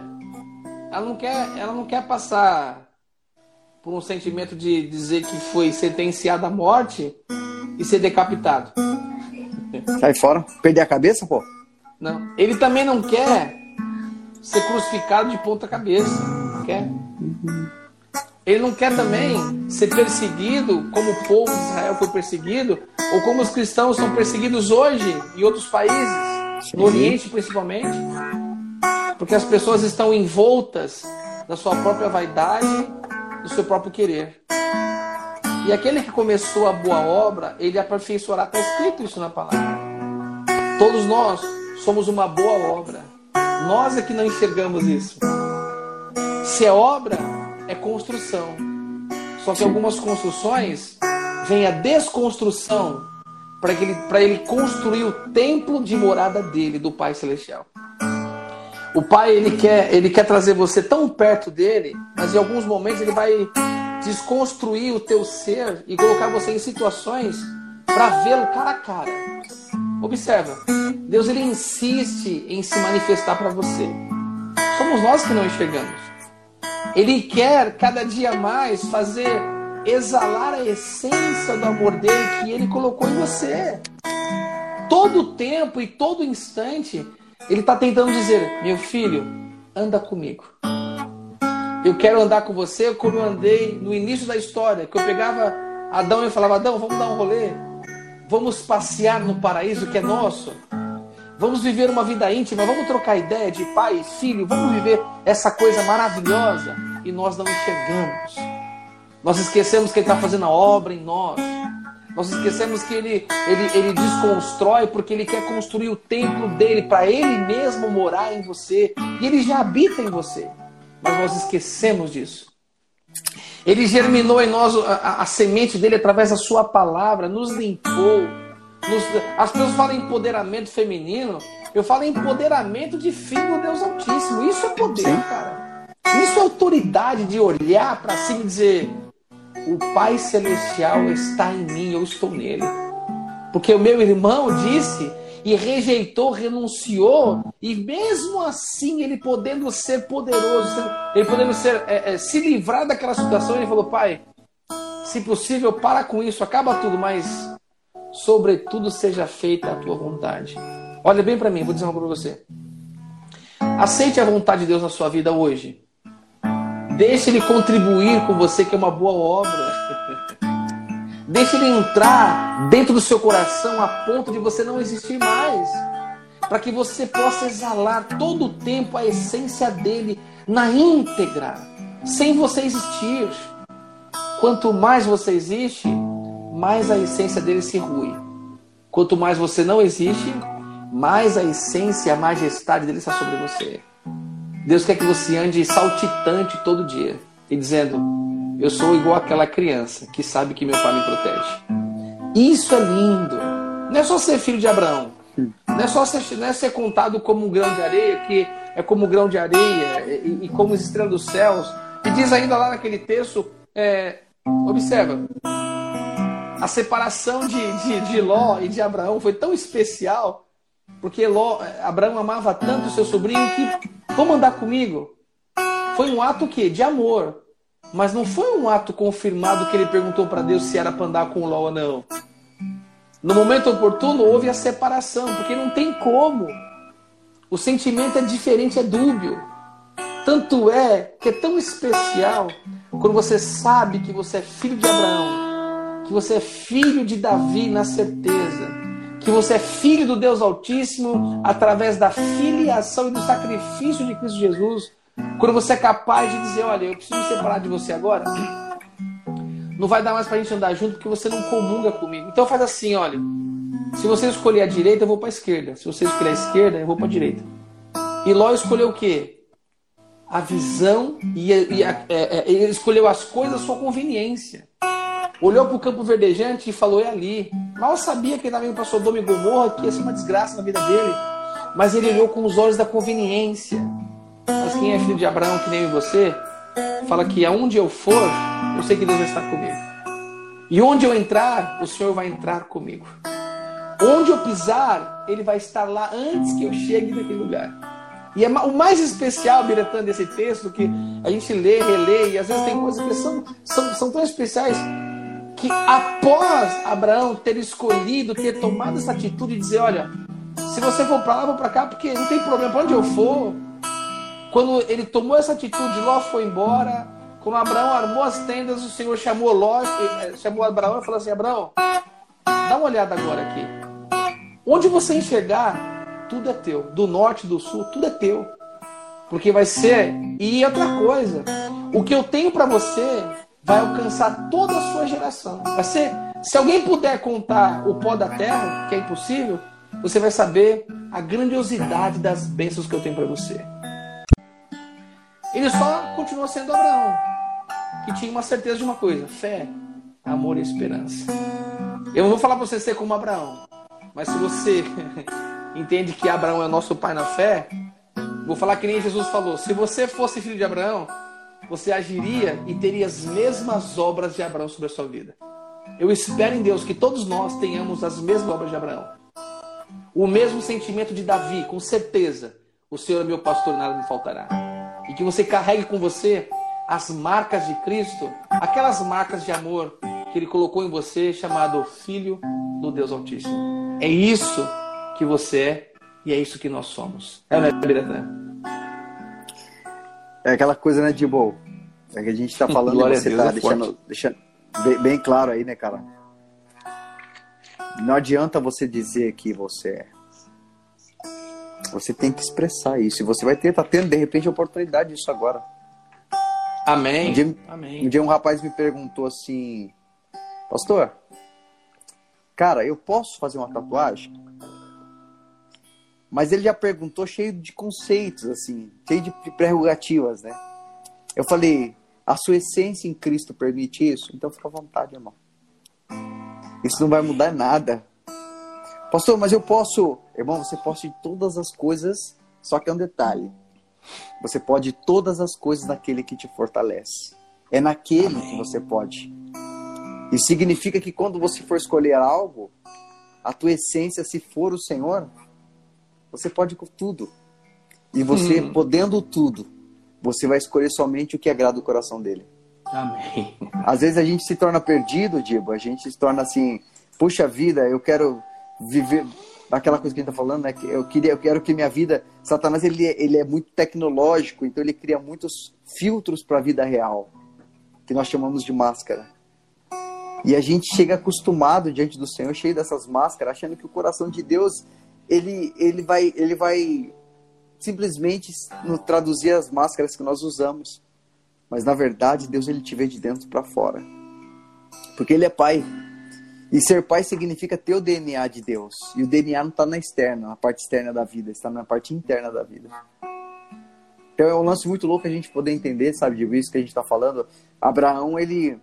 ela não quer, ela não quer passar por um sentimento de dizer que foi sentenciado à morte e ser decapitado. Sai fora. Perder a cabeça, pô? Não. Ele também não quer ser crucificado de ponta cabeça. Não quer. Ele não quer também ser perseguido como o povo de Israel foi perseguido, ou como os cristãos são perseguidos hoje em outros países, no Oriente principalmente, porque as pessoas estão envoltas da sua própria vaidade, do seu próprio querer. E aquele que começou a boa obra, ele aperfeiçoará. Está escrito isso na palavra. Todos nós somos uma boa obra. Nós é que não enxergamos isso. Se é obra, é construção. Só que algumas construções vem a desconstrução para ele, ele construir o templo de morada dele, do Pai Celestial. O Pai ele quer, ele quer trazer você tão perto dele, mas em alguns momentos ele vai desconstruir o teu ser e colocar você em situações para vê-lo cara a cara. Observa, Deus ele insiste em se manifestar para você. Somos nós que não enxergamos. Ele quer cada dia mais fazer exalar a essência do amor dele que ele colocou em você. Todo tempo e todo instante, ele está tentando dizer: Meu filho, anda comigo. Eu quero andar com você como eu andei no início da história, que eu pegava Adão e falava: Adão, vamos dar um rolê. Vamos passear no paraíso que é nosso. Vamos viver uma vida íntima, vamos trocar ideia de pai e filho, vamos viver essa coisa maravilhosa. E nós não enxergamos. Nós esquecemos que Ele está fazendo a obra em nós. Nós esquecemos que ele, ele, ele desconstrói porque Ele quer construir o templo dele para Ele mesmo morar em você. E Ele já habita em você mas nós esquecemos disso. Ele germinou em nós a, a, a semente dele através da sua palavra, nos limpou. Nos, as pessoas falam empoderamento feminino, eu falo empoderamento de filho do Deus Altíssimo. Isso é poder, Sim. cara. Isso é autoridade de olhar para cima e dizer: o Pai Celestial está em mim, eu estou nele. Porque o meu irmão disse e rejeitou, renunciou, e mesmo assim ele podendo ser poderoso, ele podendo ser, é, é, se livrar daquela situação, ele falou: Pai, se possível, para com isso, acaba tudo, mas sobretudo seja feita a tua vontade. Olha bem para mim, vou dizer uma para você. Aceite a vontade de Deus na sua vida hoje. Deixe ele contribuir com você, que é uma boa obra. Deixe ele entrar dentro do seu coração a ponto de você não existir mais. Para que você possa exalar todo o tempo a essência dele na íntegra, sem você existir. Quanto mais você existe, mais a essência dele se rui. Quanto mais você não existe, mais a essência a majestade dele está sobre você. Deus quer que você ande saltitante todo dia e dizendo: eu sou igual aquela criança que sabe que meu pai me protege. Isso é lindo. Não é só ser filho de Abraão. Não é só ser, não é ser contado como um grão de areia, que é como um grão de areia e, e como as estrelas dos céus. E diz ainda lá naquele texto, é, observa, a separação de, de, de Ló e de Abraão foi tão especial, porque Ló, Abraão amava tanto seu sobrinho que, vamos andar comigo. Foi um ato que de amor, mas não foi um ato confirmado que ele perguntou para Deus se era para andar com o Ló ou não. No momento oportuno houve a separação, porque não tem como. O sentimento é diferente, é dúbio. Tanto é que é tão especial quando você sabe que você é filho de Abraão, que você é filho de Davi na certeza, que você é filho do Deus Altíssimo através da filiação e do sacrifício de Cristo Jesus quando você é capaz de dizer, olha, eu preciso me separar de você agora, não vai dar mais pra gente andar junto porque você não comunga comigo. Então faz assim, olha, se você escolher a direita, eu vou para a esquerda. Se você escolher a esquerda, eu vou para a direita. E Ló escolheu o quê? A visão e, a, e a, é, é, ele escolheu as coisas à sua conveniência. Olhou para o campo verdejante e falou: é ali. Mal sabia que ele estava indo para Sodoma e Gomorra, que ia ser uma desgraça na vida dele. Mas ele olhou com os olhos da conveniência. Mas quem é filho de Abraão, que nem você, fala que aonde eu for, eu sei que Deus vai estar comigo. E onde eu entrar, o Senhor vai entrar comigo. Onde eu pisar, Ele vai estar lá antes que eu chegue naquele lugar. E é o mais especial, Biratã, desse texto, que a gente lê, relê, e às vezes tem coisas que são, são, são tão especiais, que após Abraão ter escolhido, ter tomado essa atitude de dizer, olha, se você for para lá, vou para cá, porque não tem problema, para onde eu for. Quando ele tomou essa atitude, Ló foi embora. Quando Abraão armou as tendas, o Senhor chamou Ló, eh, chamou Abraão e falou assim, Abraão, dá uma olhada agora aqui. Onde você enxergar, tudo é teu. Do norte, do sul, tudo é teu. Porque vai ser. E outra coisa, o que eu tenho para você vai alcançar toda a sua geração. Vai ser. Se alguém puder contar o pó da terra, que é impossível, você vai saber a grandiosidade das bênçãos que eu tenho para você. Ele só continuou sendo Abraão, que tinha uma certeza de uma coisa: fé, amor e esperança. Eu não vou falar para você ser como Abraão, mas se você <laughs> entende que Abraão é nosso pai na fé, vou falar que nem Jesus falou: se você fosse filho de Abraão, você agiria e teria as mesmas obras de Abraão sobre a sua vida. Eu espero em Deus que todos nós tenhamos as mesmas obras de Abraão. O mesmo sentimento de Davi, com certeza. O Senhor é meu pastor, nada me faltará. E que você carregue com você as marcas de Cristo, aquelas marcas de amor que Ele colocou em você, chamado Filho do Deus Altíssimo. É isso que você é e é isso que nós somos. É, né, Biratã? É aquela coisa, né, de boa. É que a gente tá falando Glória e você tá é deixando, deixando bem, bem claro aí, né, cara? Não adianta você dizer que você é. Você tem que expressar isso. E você vai ter, tá tendo, de repente, a oportunidade disso agora. Amém. Um dia, um Amém. dia um rapaz me perguntou assim, pastor, cara, eu posso fazer uma tatuagem? Mas ele já perguntou cheio de conceitos, assim, cheio de prerrogativas, né? Eu falei, a sua essência em Cristo permite isso? Então fica à vontade, irmão. Isso não vai mudar nada. Pastor, mas eu posso. Irmão, você pode todas as coisas, só que é um detalhe. Você pode todas as coisas naquele que te fortalece. É naquele Amém. que você pode. E significa que quando você for escolher algo, a tua essência, se for o Senhor, você pode com tudo. E você, Hum. podendo tudo, você vai escolher somente o que agrada o coração dele. Amém. Às vezes a gente se torna perdido, Dibo. A gente se torna assim, puxa vida, eu quero viver aquela coisa que a gente tá falando, né? Que eu queria, eu quero que minha vida, Satanás ele, é- ele é muito tecnológico, então ele cria muitos filtros para a vida real, que nós chamamos de máscara. E a gente chega acostumado diante do Senhor, cheio dessas máscaras, achando que o coração de Deus ele ele vai ele vai simplesmente traduzir as máscaras que nós usamos. Mas na verdade, Deus ele te vê de dentro para fora. Porque ele é pai. E ser pai significa ter o DNA de Deus. E o DNA não está na externa, na parte externa da vida, está na parte interna da vida. Então é um lance muito louco a gente poder entender, sabe, de isso que a gente está falando. Abraão, ele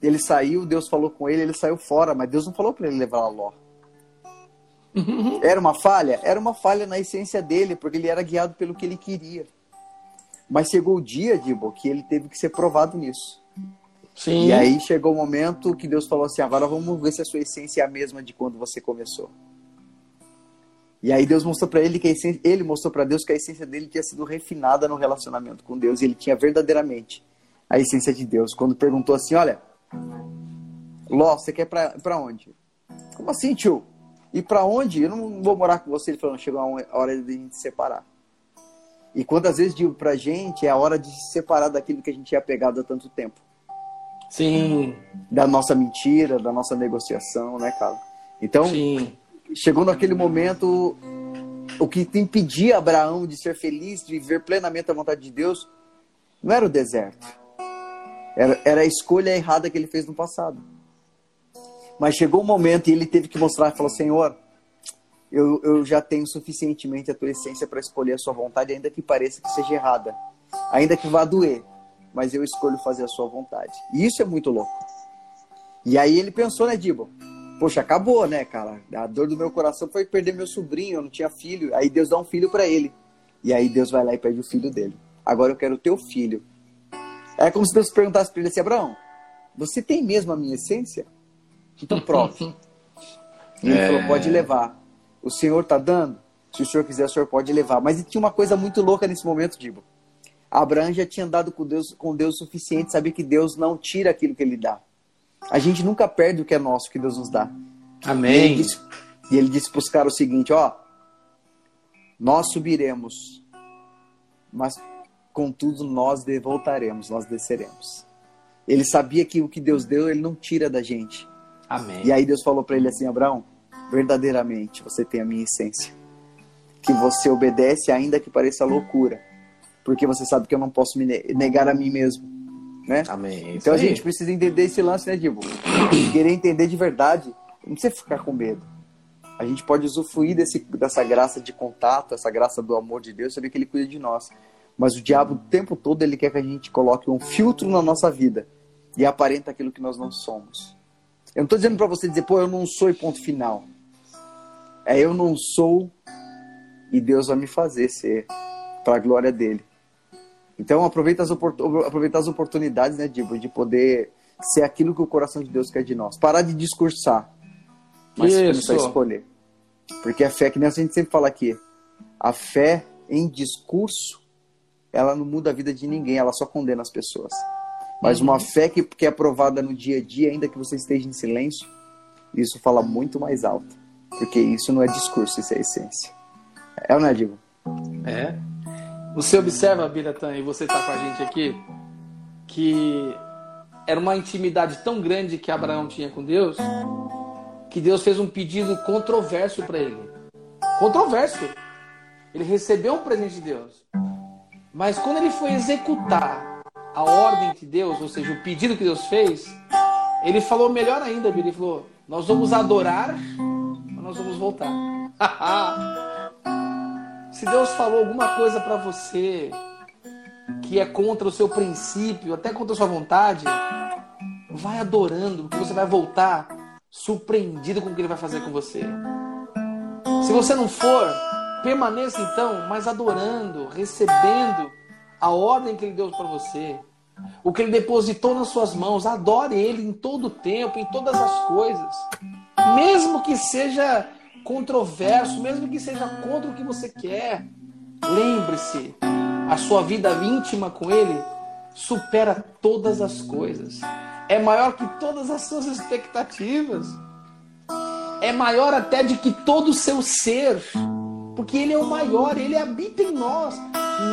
ele saiu, Deus falou com ele, ele saiu fora, mas Deus não falou para ele levar Ló. Era uma falha? Era uma falha na essência dele, porque ele era guiado pelo que ele queria. Mas chegou o dia, Dibo, que ele teve que ser provado nisso. Sim. E aí chegou o momento que Deus falou assim: agora vamos ver se a sua essência é a mesma de quando você começou. E aí Deus mostrou para ele que a essência, ele mostrou para Deus que a essência dele tinha sido refinada no relacionamento com Deus e ele tinha verdadeiramente a essência de Deus. Quando perguntou assim: olha, Ló, você quer pra onde? Como assim, tio? E pra onde? Eu não vou morar com você. Ele falou: chegou a hora de a gente se separar. E quantas vezes digo pra gente é a hora de se separar daquilo que a gente é apegado há tanto tempo Sim. da nossa mentira, da nossa negociação, né, cara? Então, Sim. chegou naquele momento, o que te impedia Abraão de ser feliz, de viver plenamente a vontade de Deus, não era o deserto. Era, era a escolha errada que ele fez no passado. Mas chegou um momento e ele teve que mostrar, falou, Senhor, eu, eu já tenho suficientemente a tua essência para escolher a sua vontade, ainda que pareça que seja errada. Ainda que vá doer, mas eu escolho fazer a sua vontade. E isso é muito louco. E aí ele pensou, né, Dibo? Poxa, acabou, né, cara? A dor do meu coração foi perder meu sobrinho, eu não tinha filho. Aí Deus dá um filho para ele. E aí Deus vai lá e pede o filho dele. Agora eu quero o teu filho. É como se Deus perguntasse para ele assim, Abraão, você tem mesmo a minha essência? Então prove. E ele É. falou, pode levar. O Senhor tá dando? Se o senhor quiser, o senhor pode levar. Mas tinha uma coisa muito louca nesse momento, Dibo. Abraão já tinha andado com Deus, com Deus o suficiente, sabia que Deus não tira aquilo que ele dá. A gente nunca perde o que é nosso, que Deus nos dá. E ele Amém. disse, e ele disse para os caras o seguinte: ó, nós subiremos, mas contudo nós voltaremos, nós desceremos. Ele sabia que o que Deus deu, ele não tira da gente. Amém. E aí Deus falou para ele assim: Abraão, verdadeiramente você tem a minha essência. Que você obedece, ainda que pareça loucura. Porque você sabe que eu não posso me ne- negar a mim mesmo. Né? Amém. Então a gente precisa entender esse lance, né, Dibo? Querer entender de verdade, não precisa ficar com medo. A gente pode usufruir desse, dessa graça de contato, essa graça do amor de Deus, saber que Ele cuida de nós. Mas o diabo, o tempo todo, ele quer que a gente coloque um filtro na nossa vida e aparenta aquilo que nós não somos. Eu não estou dizendo para você dizer, pô, eu não sou e ponto final. É eu não sou e Deus vai me fazer ser para a glória dele. Então aproveita as, aproveita as oportunidades, né, Dibo, de poder ser aquilo que o coração de Deus quer de nós. Parar de discursar, mas Isso. começar a escolher. Porque a fé, que nem a gente sempre fala aqui, a fé em discurso, ela não muda a vida de ninguém, ela só condena as pessoas. Mas uma fé que, que é aprovada no dia a dia, ainda que você esteja em silêncio, isso fala muito mais alto. Porque isso não é discurso, isso é essência. É ou não é, Dibo? É. Você observa, Biratan, e você está com a gente aqui, que era uma intimidade tão grande que Abraão tinha com Deus, que Deus fez um pedido controverso para ele. Controverso. Ele recebeu um presente de Deus. Mas quando ele foi executar a ordem de Deus, ou seja, o pedido que Deus fez, ele falou melhor ainda. Ele falou: Nós vamos adorar, mas nós vamos voltar. <laughs> Se Deus falou alguma coisa para você que é contra o seu princípio, até contra a sua vontade, vai adorando, porque você vai voltar surpreendido com o que ele vai fazer com você. Se você não for, permaneça então, mas adorando, recebendo a ordem que ele deu para você, o que ele depositou nas suas mãos. Adore ele em todo o tempo, em todas as coisas, mesmo que seja controverso, mesmo que seja contra o que você quer. Lembre-se, a sua vida íntima com ele supera todas as coisas. É maior que todas as suas expectativas. É maior até de que todo o seu ser. Porque ele é o maior, ele habita em nós.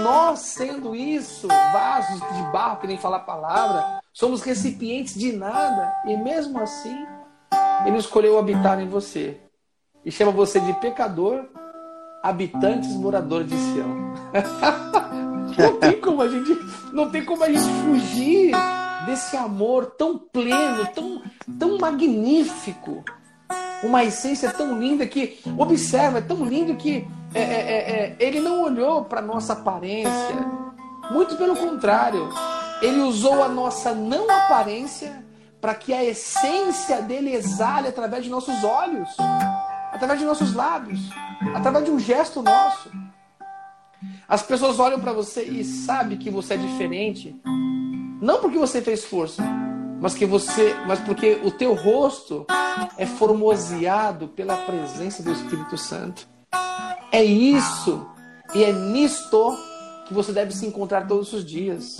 Nós, sendo isso, vasos de barro, que nem falar a palavra, somos recipientes de nada. E mesmo assim, ele escolheu habitar em você. E chama você de pecador, habitantes, moradores de Sião. <laughs> não tem como a gente, não tem como a gente fugir desse amor tão pleno, tão, tão magnífico. Uma essência tão linda que, observa, é tão lindo que é, é, é, é, ele não olhou para nossa aparência. Muito pelo contrário, ele usou a nossa não aparência para que a essência dele exale através de nossos olhos, através de nossos lábios, através de um gesto nosso. As pessoas olham para você e sabem que você é diferente, não porque você fez força, mas que você, mas porque o teu rosto é formoseado pela presença do Espírito Santo. É isso e é nisto que você deve se encontrar todos os dias.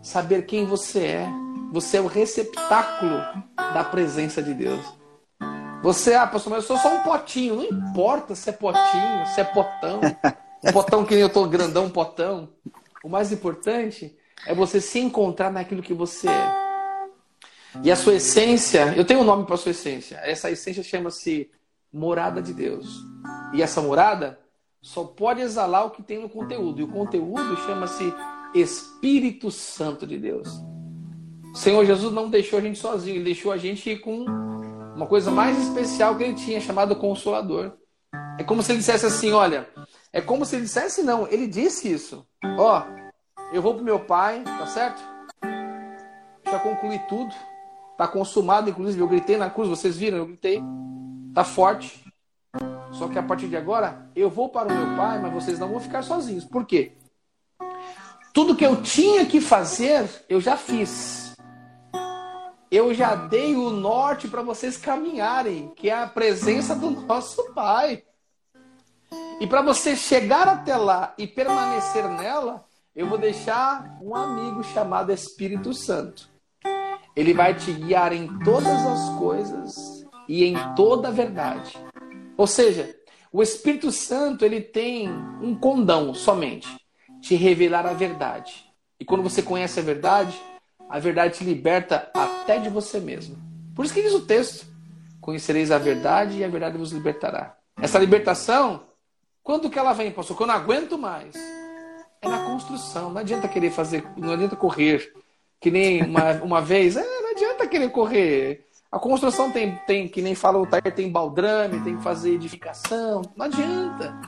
Saber quem você é. Você é o receptáculo da presença de Deus. Você, ah, pastor, mas eu sou só um potinho. Não importa se é potinho, se é potão. <laughs> Potão que nem eu tô grandão, potão. O mais importante é você se encontrar naquilo que você é. E a sua essência, eu tenho um nome para a sua essência. Essa essência chama-se morada de Deus. E essa morada só pode exalar o que tem no conteúdo. E o conteúdo chama-se Espírito Santo de Deus. O Senhor Jesus não deixou a gente sozinho, ele deixou a gente com uma coisa mais especial que ele tinha, chamado Consolador. É como se ele dissesse assim: olha, é como se ele dissesse, não, ele disse isso. Ó, eu vou pro meu pai, tá certo? Já concluí tudo. Tá consumado, inclusive eu gritei na cruz, vocês viram, eu gritei. Tá forte. Só que a partir de agora, eu vou para o meu pai, mas vocês não vão ficar sozinhos. Por quê? Tudo que eu tinha que fazer, eu já fiz. Eu já dei o norte para vocês caminharem, que é a presença do nosso Pai. E para você chegar até lá e permanecer nela, eu vou deixar um amigo chamado Espírito Santo. Ele vai te guiar em todas as coisas e em toda a verdade. Ou seja, o Espírito Santo ele tem um condão somente, te revelar a verdade. E quando você conhece a verdade, a verdade te liberta até de você mesmo. Por isso que diz o texto: Conhecereis a verdade e a verdade vos libertará. Essa libertação, quando que ela vem, pastor? Quando eu não aguento mais. É na construção. Não adianta querer fazer, não adianta correr. Que nem uma, uma vez, é, não adianta querer correr. A construção tem, tem, que nem fala o Tair, tem baldrame, tem que fazer edificação. Não adianta.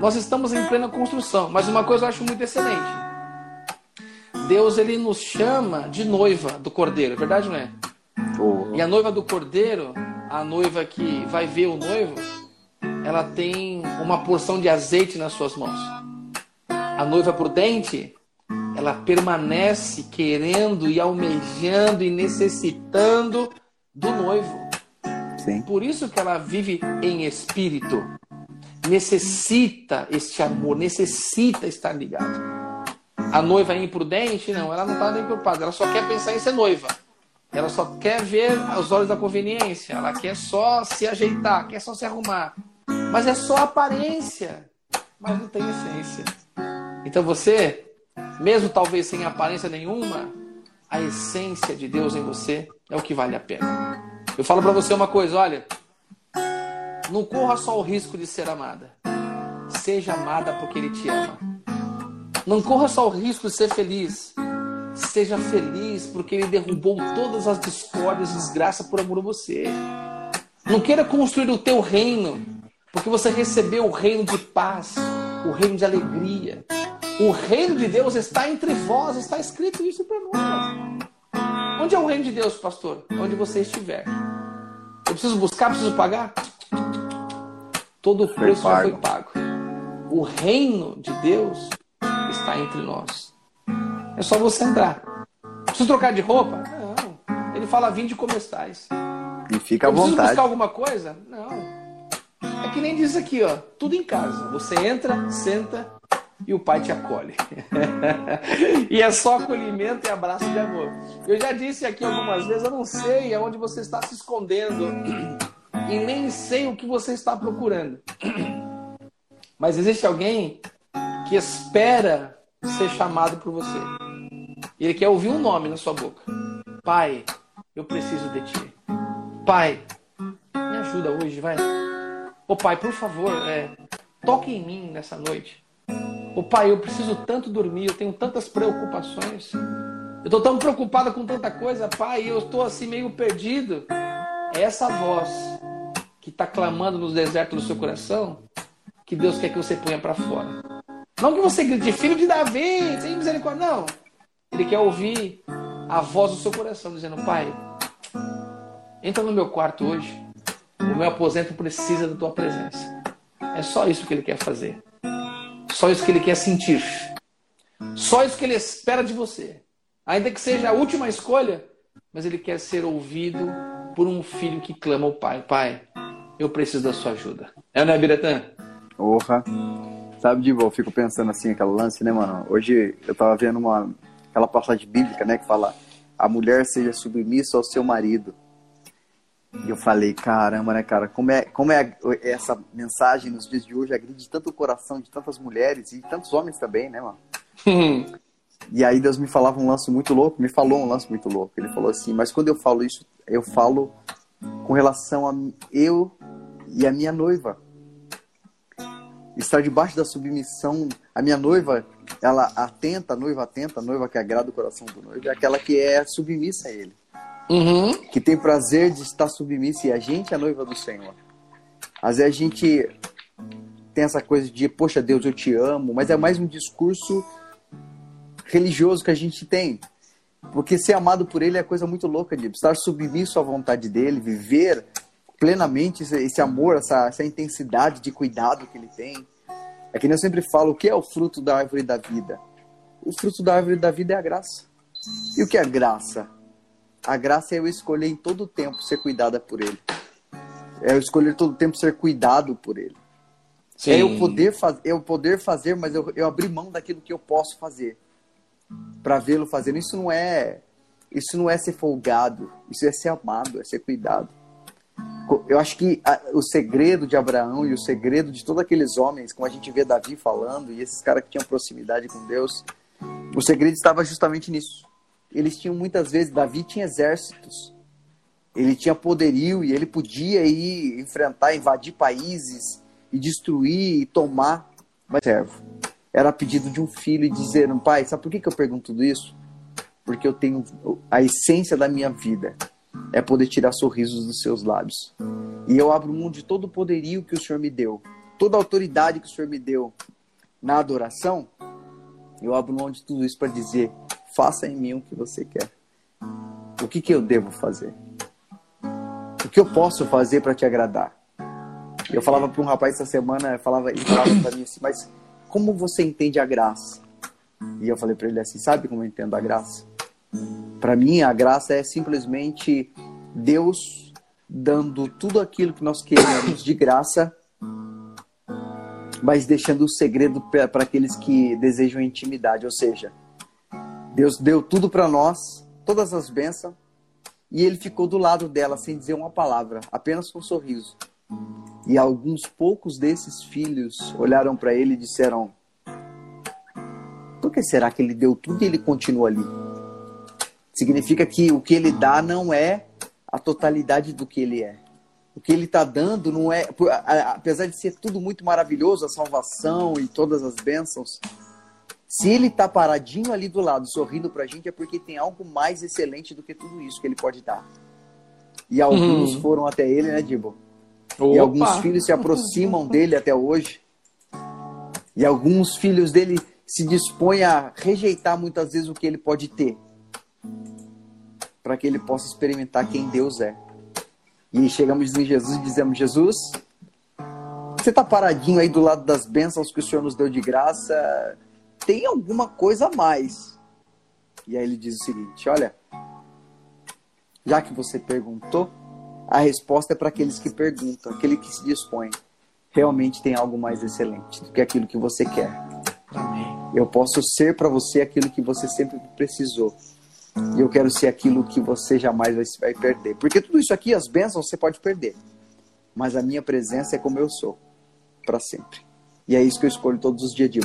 Nós estamos em plena construção. Mas uma coisa eu acho muito excelente. Deus ele nos chama de noiva do cordeiro, é verdade não é? E a noiva do cordeiro, a noiva que vai ver o noivo, ela tem uma porção de azeite nas suas mãos. A noiva prudente, ela permanece querendo e almejando e necessitando do noivo. Sim. Por isso que ela vive em espírito. Necessita este amor, necessita estar ligado. A noiva é imprudente? Não, ela não está nem preocupada. Ela só quer pensar em ser noiva. Ela só quer ver os olhos da conveniência. Ela quer só se ajeitar, quer só se arrumar. Mas é só aparência. Mas não tem essência. Então você, mesmo talvez sem aparência nenhuma, a essência de Deus em você é o que vale a pena. Eu falo para você uma coisa, olha, não corra só o risco de ser amada. Seja amada porque ele te ama. Não corra só o risco de ser feliz. Seja feliz porque ele derrubou todas as discórdias e desgraça por amor a você. Não queira construir o teu reino, porque você recebeu o reino de paz, o reino de alegria. O reino de Deus está entre vós, está escrito isso para nós. Onde é o reino de Deus, pastor? Onde você estiver. Eu preciso buscar, preciso pagar? Todo o preço já foi pago. O reino de Deus está entre nós. É só você entrar. Preciso trocar de roupa? Não. Ele fala, vinde como estáis. E fica à vontade. Preciso buscar alguma coisa? Não. É que nem diz aqui, ó, tudo em casa. Você entra, senta e o pai te acolhe. <laughs> e é só acolhimento e abraço de amor. Eu já disse aqui algumas vezes, eu não sei aonde você está se escondendo <clears throat> e nem sei o que você está procurando. <clears throat> Mas existe alguém que espera ser chamado por você. Ele quer ouvir um nome na sua boca. Pai, eu preciso de ti. Pai, me ajuda hoje, vai. Ô pai, por favor, é, toque em mim nessa noite. Ô pai, eu preciso tanto dormir, eu tenho tantas preocupações. Eu estou tão preocupada com tanta coisa, pai, eu estou assim meio perdido. Essa voz que está clamando nos desertos do seu coração que Deus quer que você ponha para fora. Não que você grite, filho de Davi, tem misericórdia. Não. Ele quer ouvir a voz do seu coração dizendo: Pai, entra no meu quarto hoje. O meu aposento precisa da tua presença. É só isso que ele quer fazer. Só isso que ele quer sentir. Só isso que ele espera de você. Ainda que seja a última escolha, mas ele quer ser ouvido por um filho que clama ao pai: Pai, eu preciso da sua ajuda. É, né, Biratã? Orra. Sabe, Divo, eu fico pensando assim, aquele lance, né, mano? Hoje eu tava vendo uma, aquela passagem bíblica, né, que fala a mulher seja submissa ao seu marido. E eu falei, caramba, né, cara, como é, como é essa mensagem nos dias de hoje agride tanto o coração de tantas mulheres e tantos homens também, né, mano? <laughs> e aí Deus me falava um lance muito louco, me falou um lance muito louco. Ele falou assim, mas quando eu falo isso, eu falo com relação a eu e a minha noiva estar debaixo da submissão. A minha noiva, ela atenta, a noiva atenta, a noiva que agrada o coração do noivo, é aquela que é submissa a ele. Uhum. Que tem prazer de estar submissa e a gente é a noiva do Senhor. Às vezes a gente tem essa coisa de, poxa Deus, eu te amo, mas é mais um discurso religioso que a gente tem. Porque ser amado por ele é coisa muito louca de estar submisso à vontade dele, viver plenamente esse amor, essa, essa intensidade de cuidado que ele tem. É que eu sempre falo, o que é o fruto da árvore da vida? O fruto da árvore da vida é a graça. E o que é graça? A graça é eu escolher em todo tempo ser cuidada por ele. É eu escolher todo tempo ser cuidado por ele. Sim. É eu poder, faz, eu poder fazer, mas eu, eu abrir mão daquilo que eu posso fazer para vê-lo fazendo. Isso não é isso não é ser folgado, isso é ser amado, é ser cuidado. Eu acho que a, o segredo de Abraão e o segredo de todos aqueles homens, como a gente vê Davi falando, e esses caras que tinham proximidade com Deus, o segredo estava justamente nisso. Eles tinham muitas vezes, Davi tinha exércitos, ele tinha poderio e ele podia ir enfrentar, invadir países e destruir e tomar. Mas servo, era pedido de um filho e dizer, pai, sabe por que, que eu pergunto tudo isso? Porque eu tenho a essência da minha vida é poder tirar sorrisos dos seus lábios. E eu abro mão de todo o poderio que o Senhor me deu, toda a autoridade que o Senhor me deu na adoração. Eu abro mão de tudo isso para dizer: faça em mim o que você quer. O que, que eu devo fazer? O que eu posso fazer para te agradar? Eu falava para um rapaz essa semana, falava, ele falava para mim assim, mas como você entende a graça? E eu falei para ele assim, sabe como eu entendo a graça? Para mim, a graça é simplesmente Deus dando tudo aquilo que nós queremos de graça, mas deixando o segredo para aqueles que desejam intimidade. Ou seja, Deus deu tudo para nós, todas as bênçãos, e ele ficou do lado dela sem dizer uma palavra, apenas com um sorriso. E alguns poucos desses filhos olharam para ele e disseram: Por que será que ele deu tudo e ele continua ali? Significa que o que ele dá não é a totalidade do que ele é. O que ele está dando não é, apesar de ser tudo muito maravilhoso, a salvação e todas as bênçãos, se ele está paradinho ali do lado, sorrindo para a gente, é porque tem algo mais excelente do que tudo isso que ele pode dar. E alguns uhum. foram até ele, né, Dibo? Opa. E alguns filhos se aproximam dele até hoje. E alguns filhos dele se dispõem a rejeitar muitas vezes o que ele pode ter. Para que ele possa experimentar quem Deus é. E chegamos em Jesus e dizemos: Jesus, você está paradinho aí do lado das bênçãos que o Senhor nos deu de graça. Tem alguma coisa a mais. E aí ele diz o seguinte: Olha, já que você perguntou, a resposta é para aqueles que perguntam, aquele que se dispõe. Realmente tem algo mais excelente do que aquilo que você quer. Amém. Eu posso ser para você aquilo que você sempre precisou. E eu quero ser aquilo que você jamais vai perder. Porque tudo isso aqui, as bênçãos, você pode perder. Mas a minha presença é como eu sou, para sempre. E é isso que eu escolho todos os dias de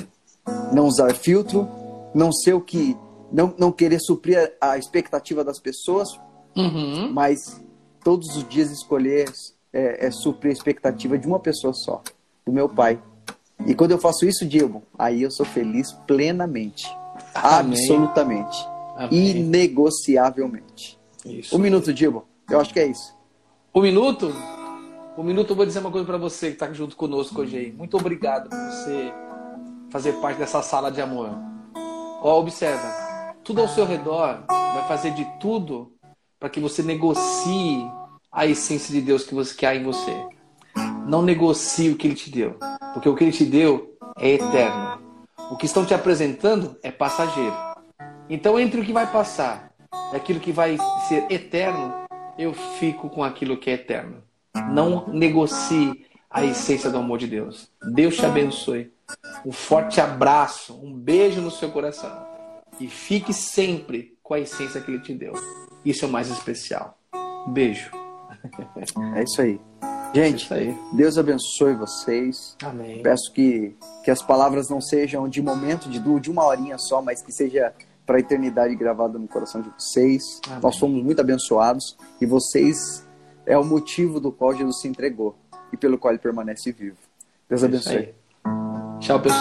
Não usar filtro, não ser o que. Não, não querer suprir a, a expectativa das pessoas, uhum. mas todos os dias escolher é, é suprir a expectativa de uma pessoa só, do meu pai. E quando eu faço isso, Diego, aí eu sou feliz plenamente. Amém. Absolutamente. Amém. Inegociavelmente. Isso. Um minuto, Diego. Eu acho que é isso. Um minuto? Um minuto eu vou dizer uma coisa para você que está junto conosco hoje aí. Muito obrigado por você fazer parte dessa sala de amor. Ó, observa. Tudo ao seu redor vai fazer de tudo para que você negocie a essência de Deus que você quer em você. Não negocie o que ele te deu, porque o que ele te deu é eterno. O que estão te apresentando é passageiro. Então, entre o que vai passar e aquilo que vai ser eterno, eu fico com aquilo que é eterno. Não negocie a essência do amor de Deus. Deus te abençoe. Um forte abraço, um beijo no seu coração. E fique sempre com a essência que ele te deu. Isso é o mais especial. Beijo. É isso aí. Gente, é isso aí. Deus abençoe vocês. Amém. Peço que, que as palavras não sejam de momento, de, de uma horinha só, mas que seja para a eternidade gravada no coração de vocês. Amém. Nós fomos muito abençoados e vocês é o motivo do qual Jesus se entregou e pelo qual ele permanece vivo. Deus é abençoe. Tchau, pessoal.